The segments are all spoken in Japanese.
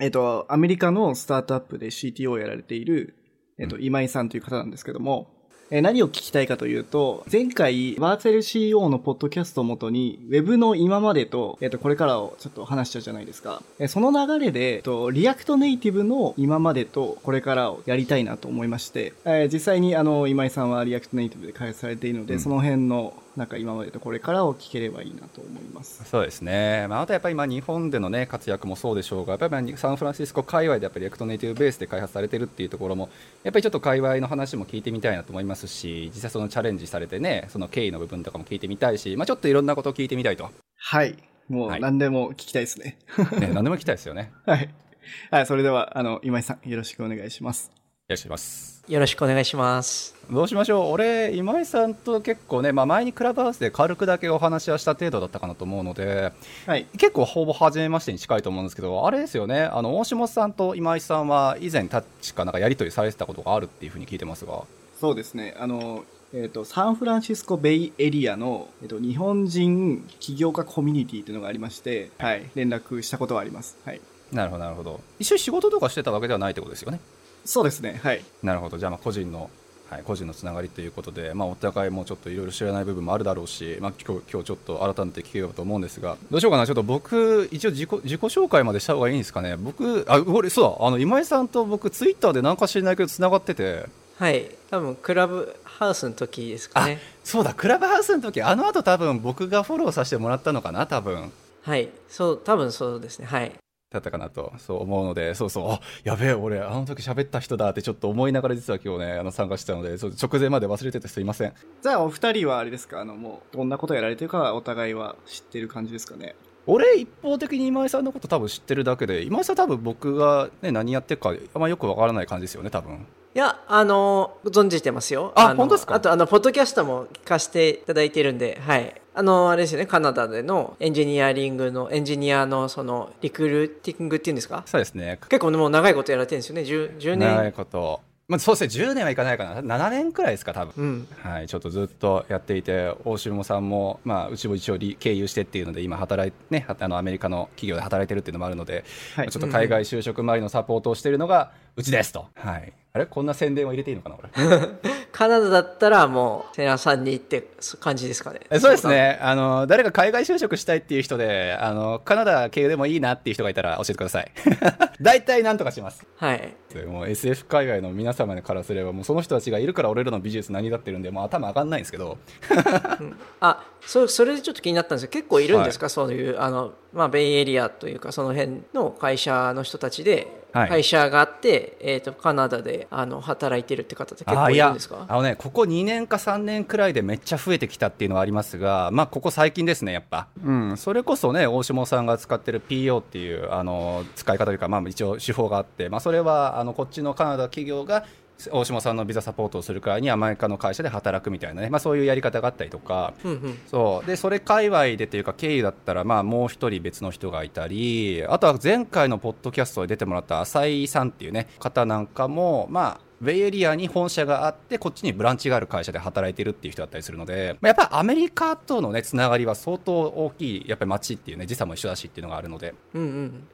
えっ、と、アメリカのスタートアップで CTO をやられている、えっ、と、今井さんという方なんですけども、えー何を聞きたいかというと、前回、バーチャル CEO のポッドキャストをもとに、ウェブの今までと、えっ、と、これからをちょっと話したじゃないですか。えーその流れで、えっと、 React Native の今までとこれからをやりたいなと思いまして、えー実際にあの、今井さんは React Native で開発されているので、うんその辺の、なんか今までとこれからを聞ければいいなと思います。そうですね、まあ、あとやっぱり今日本での、ね、活躍もそうでしょうがやっぱりサンフランシスコ界隈でやっぱりレクトネイティブベースで開発されてるっていうところもやっぱりちょっと界隈の話も聞いてみたいなと思いますし実際そのチャレンジされてねその経緯の部分とかも聞いてみたいし、まあ、ちょっといろんなことを聞いてみたいと、はい。もはいう何でも聞きたいですね。ね、何でも聞きたいですよね。はい。はい、それでは、あの、今井さん、よろしくお願いします。よろしくお願いしますよろしくお願いします。どうしましょう俺今井さんと結構ね、まあ、前にクラブハウスで軽くだけお話はした程度だったかなと思うのではい。結構ほぼ初めましてに近いと思うんですけどあれですよねあの大下さんと今井さんは以前確かなんかやり取りされてたことがあるっていうふうに聞いてますがそうですね。あの、えっ、と、サンフランシスコベイエリアの、えっ、と、日本人起業家コミュニティというのがありまして、はい。連絡したことはあります。はい。なるほどなるほど一緒に仕事とかしてたわけではないってことですよねそうですね。はい。なるほどじゃあまあ個人のはい、個人のつながりということで、まあ、お互いもちょっといろいろ知らない部分もあるだろうし、まあ、今日今日ちょっと改めて聞けようと思うんですがどうしようかなちょっと僕一応自己自己紹介までした方がいいんですかね僕あ俺そうだあの今井さんと僕ツイッターで何か知らないけどつながっててはい。多分、クラブハウスの時ですかあね。そうだクラブハウスの時あの後多分僕がフォローさせてもらったのかな多分はい。そう、多分そうですね。はい。だったかなとそう思うのでそうそうあやべえ俺あの時喋った人だってちょっと思いながら実は今日ねあの参加してたのでそう直前まで忘れててすいませんじゃあ、お二人はあれですかあの、もう、どんなことやられてるかはお互いは知ってる感じですかね？俺一方的に今井さんのこと多分知ってるだけで今井さん多分僕が、ね、何やってるかあんまよくわからない感じですよね多分いや、あの、存じてますよ。のあ本当ですか？あと、あの、ポッドキャストも聞かせていただいてるんで、はい。あの、あれですよね、カナダでのエンジニアリングの、エンジニアの、その、リクルーティングっていうんですか？そうですね。結構もう長いことやられてるんですよね。10, 10長い年。こと、まあ、そうですね。10年はいかないかな。7年くらいですか多分。うん。はい、ちょっとずっとやっていて大城さんも、まあ、うちも一応り経由してっていうので今働い、ね、はあのアメリカの企業で働いてるっていうのもあるので、はい。ちょっと海外就職周りのサポートをしているのがうちですと、はい、あれ？こんな宣伝を入れていいのかな俺？カナダだったらもう、セナさんに行って感じですかね。えそうですね。あの誰か海外就職したいっていう人であのカナダ経由でもいいなっていう人がいたら教えてください。大体なんとかします。はい。でもう SF 海外の皆様からすればもうその人たちがいるから俺らの美術成り立ってるんでもう頭上がんないんですけど。あそそれでちょっと気になったんですけど結構いるんですか、そういうあの、まあ、ベイエリアというかその辺の会社の人たちで、はい。会社があって、えー、とカナダであの働いてるって方って結構いるんですか？あのね、ここ2年か3年くらいでめっちゃ増えてきたっていうのはありますが、まあ、ここ最近ですね、やっぱ。うん、それこそね、大下さんが使ってる PO っていう、あの、使い方というか、まあ、一応手法があって、まあ、それは、あの、こっちのカナダ企業が、大下さんのビザサポートをするからにアメリカの会社で働くみたいなね、まあ、そういうやり方があったりとか、うんうん。そう。でそれ界隈でというか経緯だったら、まあ、もう一人別の人がいたりあとは前回のポッドキャストで出てもらった浅井さんっていうね方なんかも、まあ、ベイエリアに本社があってこっちにブランチがある会社で働いてるっていう人だったりするので、まあ、やっぱりアメリカとのねつながりは相当大きいやっぱり街っていうね時差も一緒だしっていうのがあるので。うん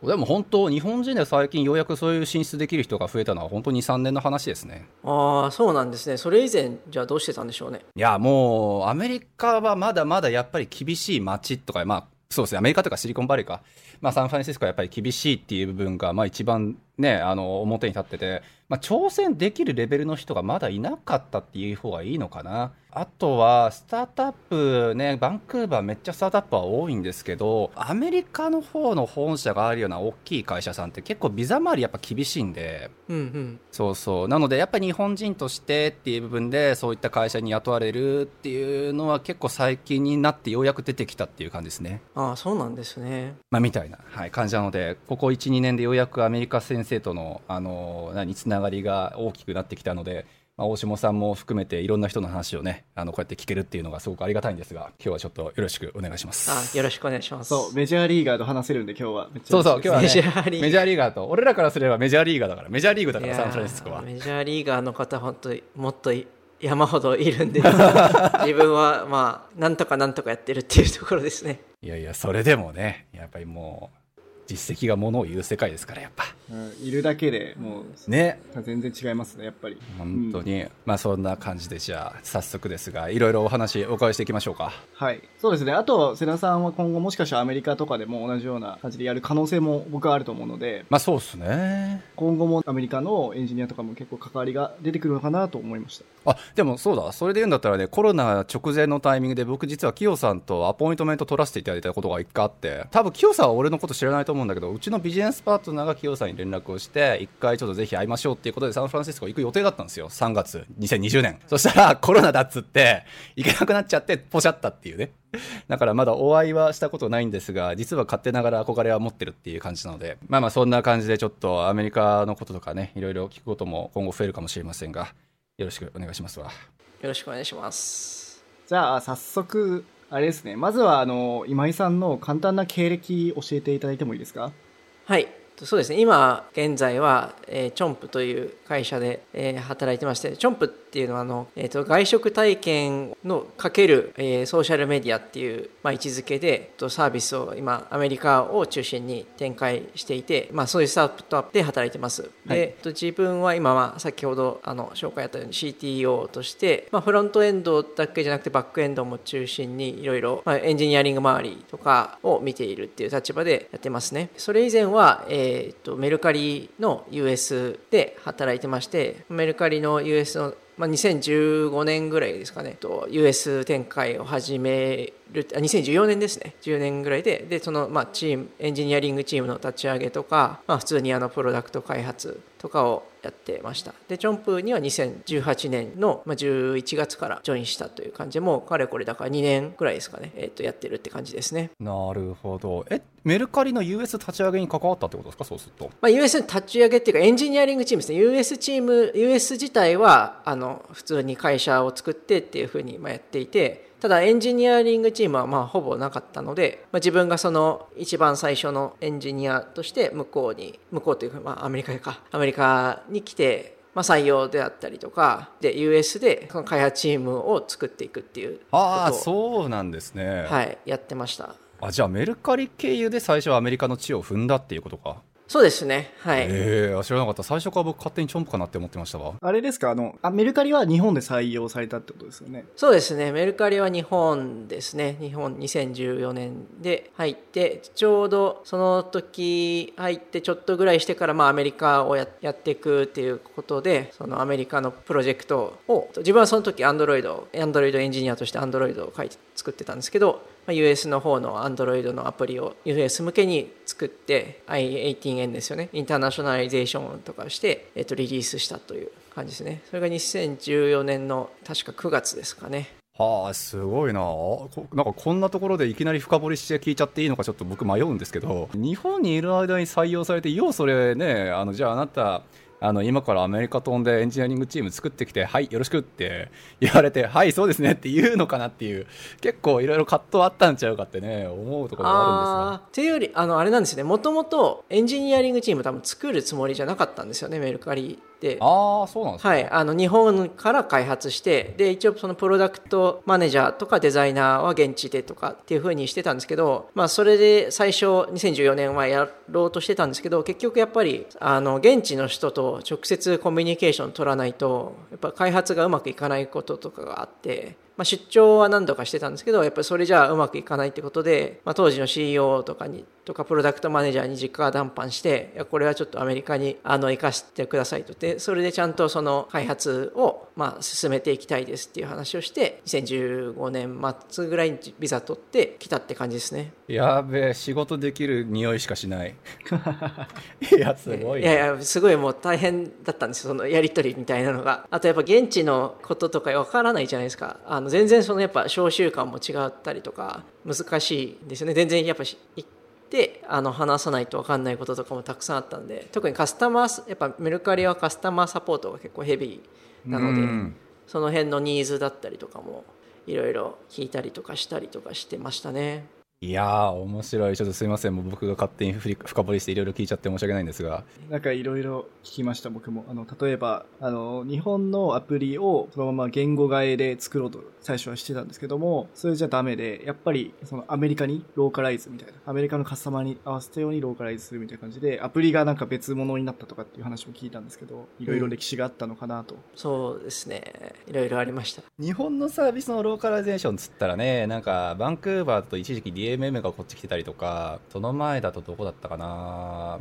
うん。でも本当日本人で最近ようやくそういう進出できる人が増えたのは本当に3年の話ですね。ああそうなんですね。それ以前じゃあどうしてたんでしょうね。いや、もう、アメリカはまだまだやっぱり厳しい街とか、まあ、そうですね、アメリカとかシリコンバレーか、まあ、サンフランシスコはやっぱり厳しいっていう部分が、まあ、一番ね、あの、表に立ってて、まあ、挑戦できるレベルの人がまだいなかったっていう方がいいのかな。あとは、スタートアップね、バンクーバーめっちゃスタートアップは多いんですけど、アメリカの方の本社があるような大きい会社さんって結構ビザ周りやっぱ厳しいんで、うんうん。そうそう。なので、やっぱり日本人としてっていう部分で、そういった会社に雇われるっていうのは結構最近になってようやく出てきたっていう感じですね。ああ、そうなんですね。まあ、みたいな、はい、感じなので、ここ1、2年でようやくアメリカ先生との、あの、何、つながりが大きくなってきたので、まあ、大下さんも含めていろんな人の話をね、あの、こうやって聞けるっていうのがすごくありがたいんですが、今日はちょっとよろしくお願いします。あよろしくお願いします。そう、メジャーリーガーと話せるんで今日はそうそう、今日はね、メジャーリーガーメジャーリーガーと、俺らからすればメジャーリーガーだから、メジャーリーグだから、サンフランシスコは。メジャーリーガーの方、本当にもっとい山ほどいるんで、自分はまあ、なんとかなんとかやってるっていうところですね。いやいや、それでもね、やっぱりもう、実績がものを言う世界ですから、やっぱ。うんいるだけでもうね。全然違いますねやっぱり。本当に、まあそんな感じで、じゃあ、早速ですが、いろいろお話お伺いしていきましょうか。はい。そうですね。あと瀬田さんは今後もしかしたらアメリカとかでも同じような感じでやる可能性も僕はあると思うので。まあそうですね。今後もアメリカのエンジニアとかも結構関わりが出てくるのかなと思いました。あ、でもそうだ、それで言うんだったらね、コロナ直前のタイミングで僕実はキヨさんとアポイントメント取らせていただいたことが一回あって、多分キヨさんは俺のこと知らないと思うんだけど、うちのビジネスパートナーがキヨさんに連絡をして、一回ちょっとぜひ会いましょうっていうことでサンフランシスコ行く予定だったんですよ。3月、2020年。そしたらコロナだっつって、行けなくなっちゃって、ポシャったっていうね。だからまだお会いはしたことないんですが、実は勝手ながら憧れは持ってるっていう感じなので、まあまあそんな感じでちょっとアメリカのこととかね、いろいろ聞くことも今後増えるかもしれませんが、よろしくお願いしますわ。よろしくお願いします。じゃあ早速あれですねまずはあの今井さんの簡単な経歴教えていただいてもいいですか？はい。そうですね。今、現在は、えーチョンプという会社で、えー働いてまして、チョンプっていうのは、あの、えっ、と、外食体験のかける、えーソーシャルメディアっていう、まあ、位置づけで、えっとサービスを今、アメリカを中心に展開していて、まあ、そういうスタートアップで働いてます。はいで、えっと自分は今は、先ほど、あの、紹介あったように CTO として、まあ、フロントエンドだけじゃなくて、バックエンドも中心に、いろいろ、まあ、エンジニアリング周りとかを見ているっていう立場でやってますね。それ以前は、えーっと、メルカリの US で働いてまして、メルカリの US のまあ、2015年ぐらいですかね、と US 展開を始める、あ2014年ですね、10年ぐらいで、で、その、まあ、チーム、エンジニアリングチームの立ち上げとか、まあ、普通にあの、プロダクト開発とかをやってました。で、チョンプには2018年の、まあ、11月からジョインしたという感じで、もうかれこれだから2年ぐらいですかね、えっと、やってるって感じですね。なるほど。え、メルカリの US 立ち上げに関わったってことですか？そうすると。まあ、US の立ち上げっていうかエンジニアリングチームですね US チーム US 自体はあの普通に会社を作ってっていうふうにまあやっていてただエンジニアリングチームはまあほぼなかったので、まあ、自分がその一番最初のエンジニアとして向こうに向こうというか、まあ、アメリカかアメリカに来てまあ、採用であったりとかで US でその開発チームを作っていくっていうああ、そうなんですね。はい、やってましたあ、じゃあメルカリ経由で最初はアメリカの地を踏んだっていうことか。そうですね。はい、ええ知らなかった。最初から僕勝手にチョンプかなって思ってましたわ。あれですか？あのあメルカリは日本で採用されたってことですよね。そうですね、メルカリは日本ですね、日本2014年で入って、ちょうどその時入ってちょっとぐらいしてから、まあ、アメリカをややっていくっていうことで、そのアメリカのプロジェクトを、自分はその時 Android、Android エンジニアとして Android を書いて作ってたんですけど、US の方の Android のアプリを US 向けに作って I18N ですよね、インターナショナリゼーションとかして、えっと、リリースしたという感じですね。それが2014年の確か9月ですかね。はあ、すごいなこなんかこんなところでいきなり深掘りして聞いちゃっていいのかちょっと僕迷うんですけど、日本にいる間に採用されて、ようそれね、あの、じゃああなた、あの、今からアメリカ飛んでエンジニアリングチーム作ってきて、はい、よろしくって言われて、はい、そうですねって言うのかなっていう、結構いろいろ葛藤あったんちゃうかってね、思うところがあるんですが。っていうよりあのあれなんですねもともとエンジニアリングチーム多分作るつもりじゃなかったんですよねメルカリでああ、そうなんですか。はい、あの日本から開発してで一応そのプロダクトマネージャーとかデザイナーは現地でとかっていう風にしてたんですけど、まあ、それで最初2014年はやろうとしてたんですけど結局やっぱりあの現地の人と直接コミュニケーション取らないとやっぱ開発がうまくいかないこととかがあって。まあ、出張は何度かしてたんですけどやっぱりそれじゃあうまくいかないってことで、まあ、当時の CEO とかにとかプロダクトマネージャーに実家談判していやこれはちょっとアメリカにあの生かしてくださいと。でそれでちゃんとその開発をまあ、進めていきたいですっていう話をして2015年末ぐらいにビザ取って来たって感じですね。やべえ仕事できる匂いしかしない。いやすごい、ね、いやいやすごいもう大変だったんですよそのやり取りみたいなのが。あとやっぱ現地のこととかわからないじゃないですか。あの全然そのやっぱ召集感も違ったりとか難しいですよね。全然やっぱ行ってあの話さないと分かんないこととかもたくさんあったんで特にカスタマーやっぱメルカリはカスタマーサポートが結構ヘビーなのでその辺のニーズだったりとかもいろいろ聞いたりとかしたりとかしてましたね。いやー面白い。ちょっとすいません。もう僕が勝手に深掘りしていろいろ聞いちゃって申し訳ないんですが。なんかいろいろ聞きました僕も。あの例えばあの日本のアプリをそのまま言語替えで作ろうと最初はしてたんですけどもそれじゃダメでやっぱりそのアメリカにローカライズみたいなアメリカのカスタマーに合わせたようにローカライズするみたいな感じでアプリがなんか別物になったとかっていう話も聞いたんですけどいろいろ歴史があったのかなと、うん、そうですね。いろいろありました。日本のサービスのローカライゼーションつったらねなんかバンクーバーと一時期 DMM がこっち来ててたりとかその前だとどこだったかな、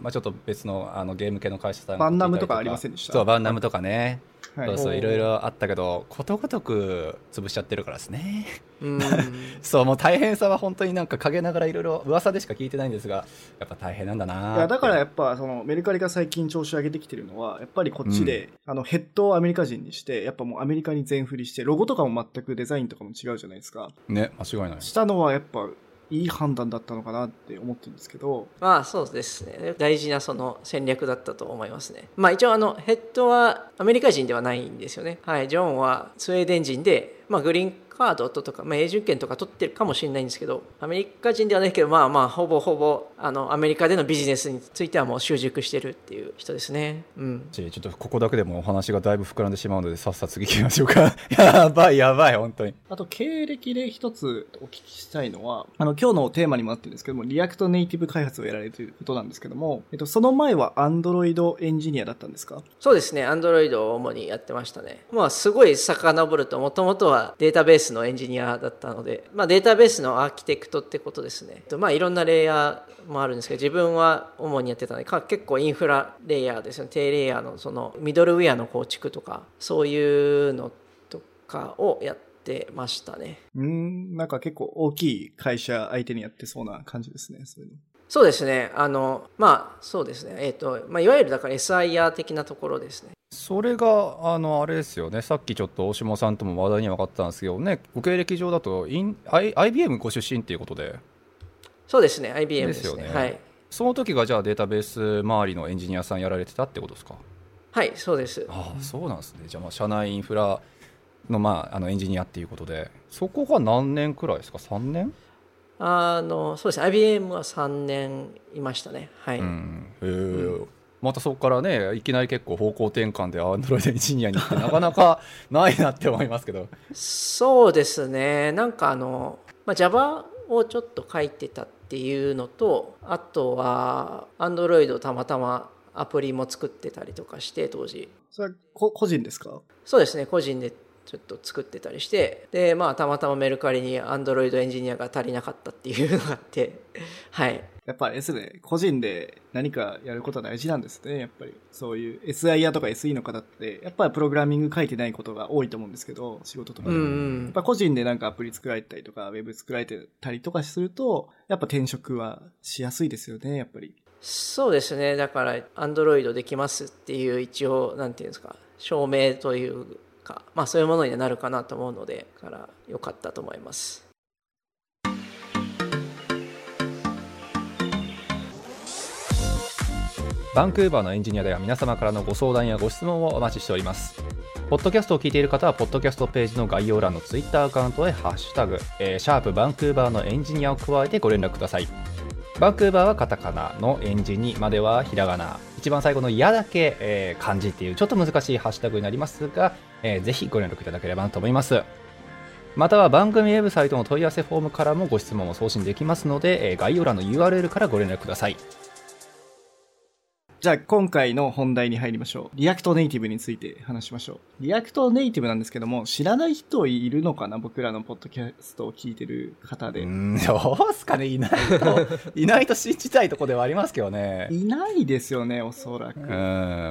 まあ、ちょっと別のあのゲーム系の会社さんバンナムとかありませんでした？そうバンナムとかね、はい、そうそういろいろあったけどことごとく潰しちゃってるからですね。そうもう大変さは本当になんか陰ながらいろいろ噂でしか聞いてないんですがやっぱ大変なんだないやだからやっぱそのメルカリが最近調子上げてきてるのはやっぱりこっちで、うん、あのヘッドをアメリカ人にしてやっぱもうアメリカに全振りしてロゴとかも全くデザインとかも違うじゃないですか。ね間違いない。したのはやっぱいい判断だったのかなって思ってるんですけど。まあそうですね。大事なその戦略だったと思いますね。まあ一応あのヘッドはアメリカ人ではないんですよね。はい。ジョンはスウェーデン人でまあグリーンカードとか、まあ、永住権とか取ってるかもしれないんですけどアメリカ人ではないけどまあまあほぼほぼあのアメリカでのビジネスについてはもう習熟してるっていう人ですね。うん。ちょっとここだけでもお話がだいぶ膨らんでしまうのでさっさと次行きましょうか。やばいやばい本当に。あと経歴で一つお聞きしたいのはあの今日のテーマにもあってるんですけども React Native 開発をやられていることなんですけども、えっと、その前は Android エンジニアだったんですか？そうですね。アンドロイドを主にやってましたね。まあすごい遡るともともとはデータベースのエンジニアだったので、まあ、データベースのアーキテクトってことですね。まあ、いろんなレイヤーもあるんですけど、自分は主にやってたので、結構インフラレイヤーですよね。低レイヤーのそのミドルウェアの構築とか、そういうのとかをやってましたね。うん、なんか結構大きい会社相手にやってそうな感じですね、そういうの。そうですね。あの、まあ、そうですね。えっ、ー、と、まあ、いわゆるだから SIR 的なところですね。それが、あの、あれですよね。さっきちょっと大下さんとも話題には分かったんですけどね、ご経歴上だと、イン I、IBM ご出身っていうことで。そうですね。IBM ですね。ですよね。はい。その時がじゃあデータベース周りのエンジニアさんやられてたってことですか？はいそうですああそうなんですねじゃあまあ社内インフラの,、まあ、あのエンジニアっていうことでそこが何年くらいですか？3年？あのそうです。ね IBM は3年いましたね。はい、うん、へえ、うん、またそこからねいきなり結構方向転換でアンドロイドエンジニアにってなかなかないなって思いますけど。そうですね。なんかあの、まあ、Java をちょっと書いてたっていうのとあとはアンドロイドたまたまアプリも作ってたりとかして当時。それは個人ですか？そうですね。個人でちょっと作ってたりしてでまあたまたまメルカリにアンドロイドエンジニアが足りなかったっていうのがあって はい。やっぱりで個人で何かやることは大事なんですねやっぱり。そういう SIR とか SE の方ってやっぱりプログラミング書いてないことが多いと思うんですけど仕事とかで、うん、やっぱ個人でなんかアプリ作られたりとかウェブ作られてたりとかするとやっぱ転職はしやすいですよねやっぱり。そうですね。だからアンドロイドできますっていう一応なんていうんですか証明というか、まあ、そういうものになるかなと思うのでから良かったと思います。バンクーバーのエンジニアでは皆様からのご相談やご質問をお待ちしております。ポッドキャストを聞いている方は、ポッドキャストページの概要欄のツイッターアカウントへハッシュタグ、えー、シャープバンクーバーのエンジニアを加えてご連絡ください。バンクーバーはカタカナのエンジニまではひらがな。一番最後の矢だけ、えー、漢字っていうちょっと難しいハッシュタグになりますが、えー、ぜひご連絡いただければなと思います。または番組ウェブサイトの問い合わせフォームからもご質問を送信できますので、えー、概要欄の URL からご連絡ください。じゃあ今回の本題に入りましょう。 React Native について話しましょう。 React Native なんですけども、知らない人いるのかな？僕らのポッドキャストを聞いてる方で。うんどうすかね？いないと いないと信じたいとこではありますけどねいないですよね、おそらく。うん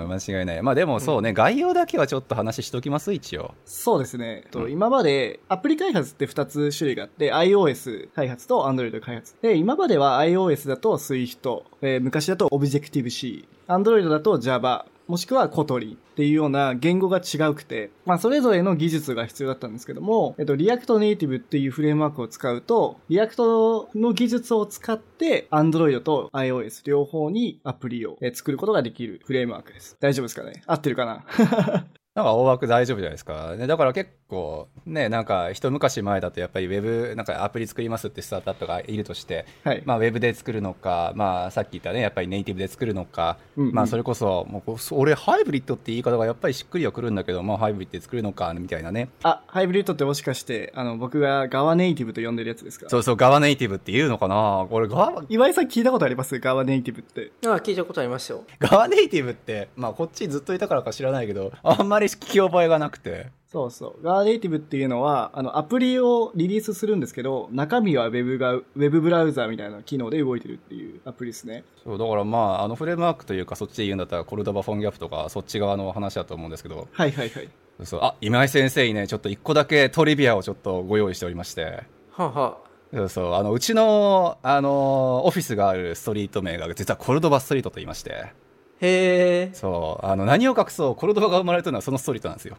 間違いないまあでもそうね、概要だけはちょっと話しときます一応そうですね。と今までアプリ開発って2つ種類があって、iOS 開発と Android 開発。で、今までは iOS だと Swift、えー昔だと Objective-C、 Android だと Java、もしくは Kotlin っていうような言語が違うくて、まあそれぞれの技術が必要だったんですけども、えっと、React Native っていうフレームワークを使うと、React の技術を使って、Android と iOS 両方にアプリを作ることができるフレームワークです。大丈夫ですかね？合ってるかな？なんか大枠大丈夫じゃないですか。ね、だから結構、ね、なんか一昔前だとやっぱりウェブ、なんかアプリ作りますってスタートアップがいるとして、はい。まあウェブで作るのか、まあさっき言ったね、やっぱりネイティブで作るのか、うんうんまあそれこそ、もう俺ハイブリッドって言い方がやっぱりしっくりはくるんだけど、まあハイブリッドで作るのか、みたいなね。あ、ハイブリッドってもしかして、あの、僕がガワネイティブと呼んでるやつですか？そうそう、側ネイティブって言うのかな俺側、岩井さん聞いたことあります？ガワネイティブって。あ聞いたことありますよ側ネイティブって、まあこっちずっといたからか知らないけど、あんまり聞き覚えがなくて。そうそう。ガワネイティブっていうのは、あの、アプリをリリースするんですけど、中身はウェブが、ウェブブラウザーみたいな機能で動いてるっていうアプリですね。そう、だからまあ、あのフレームワークというか、そっちで言うんだったら、コルドバフォンギャップとか、そっち側の話だと思うんですけど、はいはいはい。そうあ、今井先生にね、ちょっと一個だけトリビアをちょっとご用意しておりまして、はあはそうそう、あの、うちの、あの、オフィスがあるストリート名が、実はコルドバストリートと言いまして、へえそう、あの、何を隠そう、コルドバが生まれたのはそのストリートなんですよ。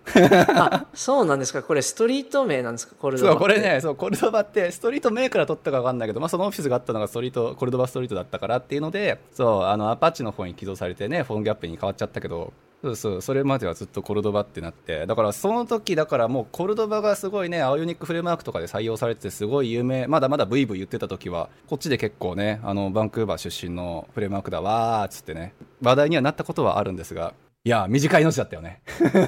あそうなんですか？これストリート名なんですか？コルドバそう、これね、そう、コルドバって、ストリート名から取ったかわかんないけど、まあ、そのオフィスがあったのがストリート、コルドバストリートだったからっていうので、そう、あの、アパッチの方に起動されてね、フォンギャップに変わっちゃったけど、そうそう、それまではずっとコルドバってなって、だからその時、だからもうコルドバがすごいね、アオユニックフレームワークとかで採用されてて、すごい有名、まだまだブイブイ言ってた時は、こっちで結構ね、あの、バンクーバー出身のフレームワークだわーっつってね、話題にはなったことはあるんですが、いや、短い命だったよね。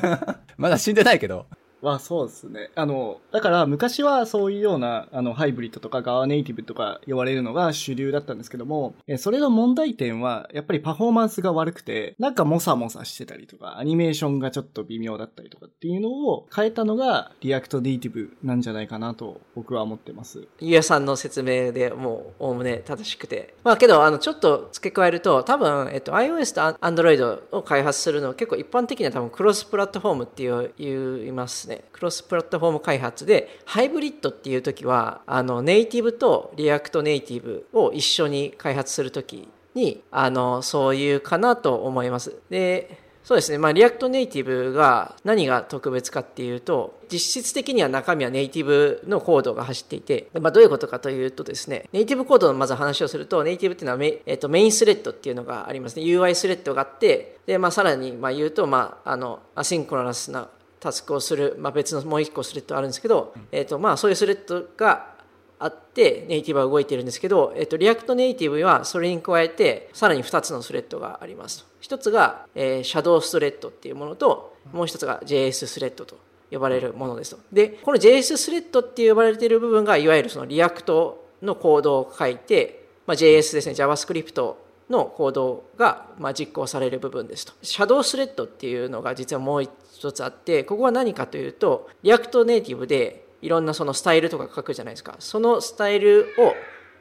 まだ死んでないけど、は、そうですね。あの、だから昔はそういうような、あの、ハイブリッドとかガワネイティブとか呼ばれるのが主流だったんですけども、えそれの問題点は、やっぱりパフォーマンスが悪くて、なんかモサモサしてたりとか、アニメーションがちょっと微妙だったりとかっていうのを変えたのが、 React Native なんじゃないかなと僕は思ってます。ゆうさんの説明でもうおおむね正しくてまあけどあのちょっと付け加えると多分、えっと、iOS と Android を開発するのは結構一般的には多分クロスプラットフォームっていう言いますね。クロスプラットフォーム開発でハイブリッドっていう時はあのネイティブとReact Native を一緒に開発する時にあのそういうかなと思います。でそうですね、まあ、 React Native が何が特別かっていうと、実質的には中身はネイティブのコードが走っていて、まあ、どういうことかというとですね、ネイティブコードのまず話をすると、ネイティブっていうのはメ,、えっとメインスレッドっていうのがありますね。UI スレッドがあって、で、まあ、さらにまあ言うと、まあ、あの、 asynchronous なタスクをする、まあ、別のもう一個スレッドあるんですけど、えっと、まあ、そういうスレッドがあってネイティブは動いているんですけど、えっと、 React Native はそれに加えてさらに2つのスレッドがあります一つが、えー、シャドウスレッドっていうものともう一つが JS スレッドと呼ばれるものですと。でこの JS スレッドって呼ばれている部分がいわゆるその React のコードを書いて、まあ、JS ですね JavaScript のコードがまあ実行される部分ですと。シャドウスレッドっていうのが実はもう一つあって、ここは何かというと、 React Native でいろんなそのスタイルとか書くじゃないですか。そのスタイルを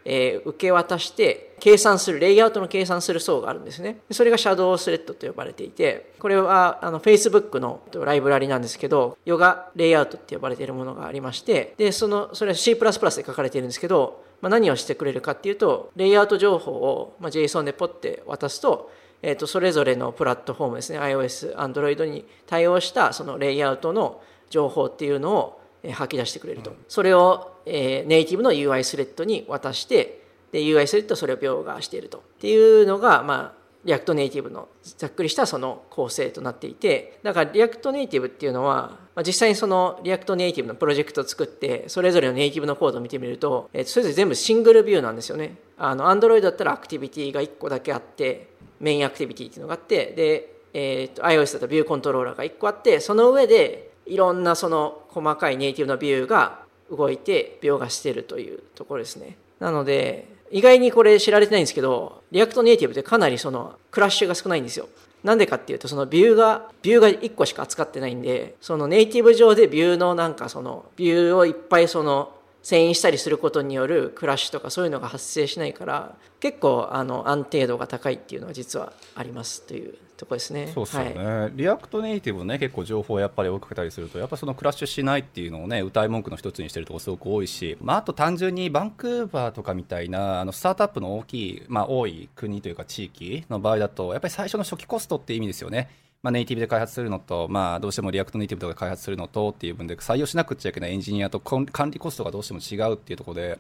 えー受け渡して計算する、レイアウトの計算する層があるんですね。それがシャドウスレッドと呼ばれていて、これはあの Facebook のライブラリなんですけど、ヨガレイアウトって呼ばれているものがありまして、で、その、それは C++ で書かれているんですけど、まあ、何をしてくれるかっていうと、レイアウト情報を、まあ、JSON でポッて渡すと、えー、とそれぞれのプラットフォームですね、iOS、Android に対応したそのレイアウトの情報っていうのをえー吐き出してくれると。それを、えーネイティブの UI スレッドに渡して、で UI スレッドはそれを描画していると。っていうのが、まあ、 React Native のざっくりしたその構成となっていて、だから React Native っていうのは、まあ、実際にその React Native のプロジェクトを作って、それぞれのネイティブのコードを見てみると、えーそれぞれ全部シングルビューなんですよね。あの、Android だったらアクティビティが1個だけあって、メインアクティビティっていうのがあって、で、えーと iOS だとビューコントローラーが1個あって、その上でいろんなその細かいネイティブのビューが動いて描画してるというところですね。なので、意外にこれ知られてないんですけど、 React Nativeってかなりそのクラッシュが少ないんですよ。なんでかっていうと、そのビューが、ビューが1個しか扱ってないんで、そのネイティブ上でビューのなんかその、ビューをいっぱいその、遷移したりすることによるクラッシュとかそういうのが発生しないから結構あの安定度が高いっていうのは実はありますというとこですね。そうですよね、はい、 React Nativeね結構情報をやっぱり追いかけたりするとやっぱそのクラッシュしないっていうのをね謳い文句の一つにしてるところすごく多いし、まあ、あと単純にバンクーバーとかみたいなあのスタートアップの大きい、まあ、多い国というか地域の場合だとやっぱり最初の初期コストっていう意味ですよね。まあ、ネイティブで開発するのと、まあ、どうしても React Nativeとか開発するのとっていう分で採用しなくちゃいけないエンジニアと管理コストがどうしても違うっていうところで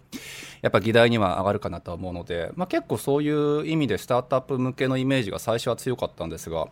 やっぱ議題には上がるかなと思うので、まあ、結構そういう意味でスタートアップ向けのイメージが最初は強かったんですが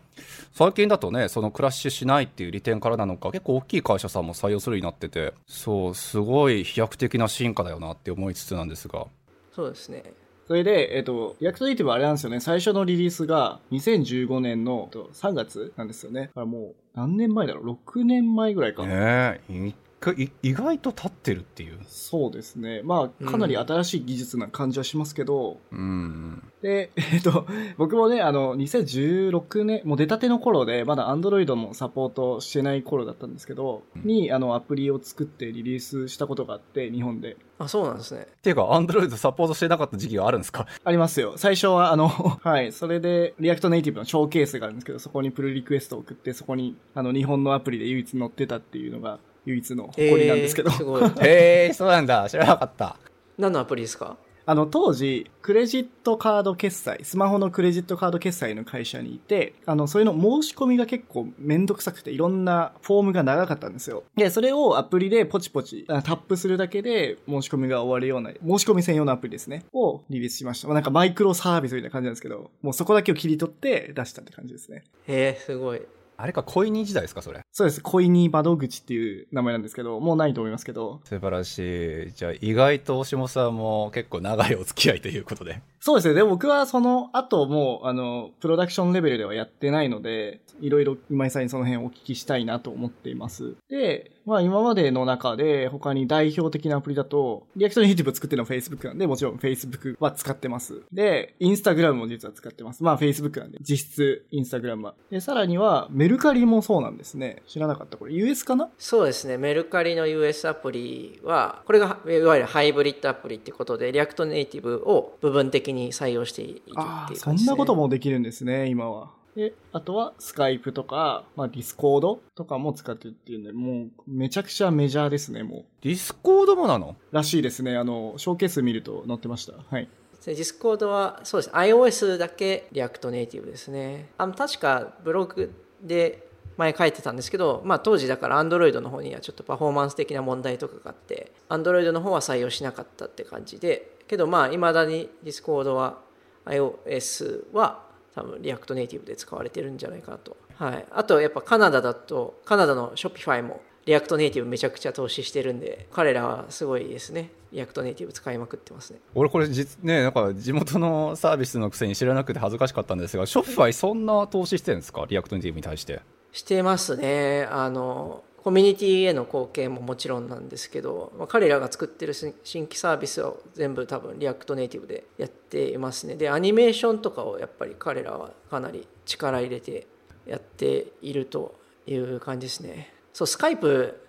最近だとねそのクラッシュしないっていう利点からなのか結構大きい会社さんも採用するようになっててそうすごい飛躍的な進化だよなって思いつつなんですが。そうですね。それで、えっ、と、 React Nativeはあれなんですよね。最初のリリースが2015年の3月なんですよね。だからもう何年前だろう ?6 年前ぐらいか。ねえ、い意外と経ってるっていう。そうですね。まあかなり新しい技術な感じはしますけど、うん、で えっと僕もねあの2016年もう出たての頃でまだアンドロイドもサポートしてない頃だったんですけど、うん、にあのアプリを作ってリリースしたことがあって日本で。あそうなんですね。っていうかアンドロイドサポートしてなかった時期があるんですか？ありますよ。最初はあの はい。それで React Nativeのショーケースがあるんですけどそこに pull request を送ってそこにあの日本のアプリで唯一載ってたっていうのが唯一の誇りなんですけど。えー、すごい。えー、そうなんだ。知らなかった。何のアプリですか？あの、当時、クレジットカード決済、スマホのクレジットカード決済の会社にいて、あの、それの申し込みが結構めんどくさくて、いろんなフォームが長かったんですよ。で、それをアプリでポチポチ、タップするだけで申し込みが終わるような、申し込み専用のアプリですね、をリリースしました。まあ、なんかマイクロサービスみたいな感じなんですけど、もうそこだけを切り取って出したって感じですね。へえ、すごい。あれか、恋に時代ですか、それ？そうです。恋に窓口っていう名前なんですけど、もうないと思いますけど。素晴らしい。じゃあ、意外と大下さんも結構長いお付き合いということで。そうですね。でも僕はその後もう、あの、プロダクションレベルではやってないので、いろいろ今井さんにその辺お聞きしたいなと思っています。で、まあ今までの中で他に代表的なアプリだと、 React Nativeを作ってるのは Facebook なんで、もちろん Facebook は使ってます。で、Instagram も実は使ってます。まあ Facebook なんで、実質 Instagram は。で、さらにはメルカリもそうなんですね。知らなかった。これ US かな？そうですね。メルカリの US アプリは、これがいわゆるハイブリッドアプリってことで、 React Nativeを部分的に採用しているっていうね、そんなこともできるんですね、今は。で、あとはスカイプとか、まあディスコードとかも使ってるっていうんで、もうめちゃくちゃメジャーですね、もう。ディスコードもなの？らしいですね。あの、ショーケース見ると載ってました。はい。ディスコードは、そうです。iOS だけ React Nativeですね。あ確かブログで前書いてたんですけど、まあ、当時だから Android の方にはちょっとパフォーマンス的な問題とかがあって Android の方は採用しなかったって感じでけどまあいまだに Discord は iOS は多分 React Nativeで使われてるんじゃないかなと、はい、あとやっぱカナダだとカナダの Shopify も React Nativeめちゃくちゃ投資してるんで彼らはすごいですね。 React Native使いまくってますね。俺これ実ねなんか地元のサービスのくせに知らなくて恥ずかしかったんですが Shopify そんな投資してるんですか？ React Nativeに対して。してますね。あのコミュニティへの貢献ももちろんなんですけど、まあ、彼らが作ってる新規サービスを全部多分 React Nativeでやっていますねでアニメーションとかをやっぱり彼らはかなり力入れてやっているという感じですねそうスカイプ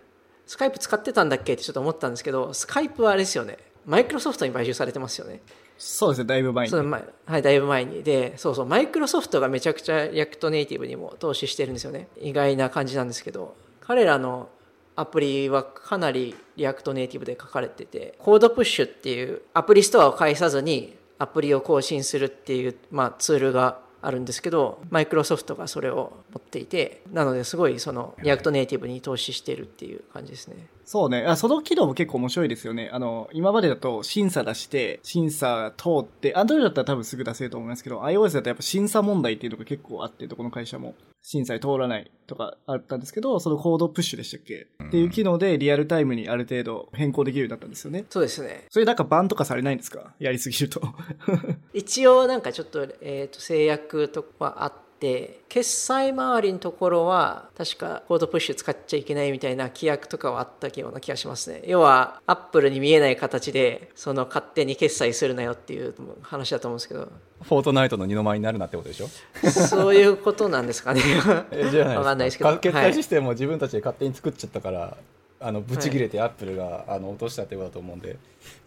スカイプ使ってたんだっけってちょっと思ったんですけどスカイプはあれですよねマイクロソフトに買収されてますよねそうですね、だいぶ前に。そうはい、だいぶ前に。で、そうそう、マイクロソフトがめちゃくちゃ React Nativeにも投資してるんですよね。意外な感じなんですけど、彼らのアプリはかなり React Nativeで書かれてて、 CodePush っていうアプリストアを介さずにアプリを更新するっていう、まあ、ツールがあるんですけど、マイクロソフトがそれを持っていて、なのですごいその React Nativeに投資してるっていう感じですね。そうね。あその機能も結構面白いですよね。あの、今までだと審査出して、審査通って、Android だったら多分すぐ出せると思いますけど、iOS だとやっぱ審査問題っていうのが結構あって、どこの会社も。審査に通らないとかあったんですけど、そのコードプッシュでしたっけ、うん、っていう機能でリアルタイムにある程度変更できるようになったんですよね。そうですね。それなんかバンとかされないんですか？やりすぎると。一応なんかちょっと、えっ、ー、と制約とかあって、って決済周りのところは確かコードプッシュ使っちゃいけないみたいな規約とかはあったような気がしますね。要はアップルに見えない形でその勝手に決済するなよっていう話だと思うんですけど。フォートナイトの二の舞になるなってことでしょ？そういうことなんですかね。えじゃないわかんないですけど。決済システムを自分たちで勝手に作っちゃったから、あのブチ切れてアップルが、あの落としたってことだと思うんで。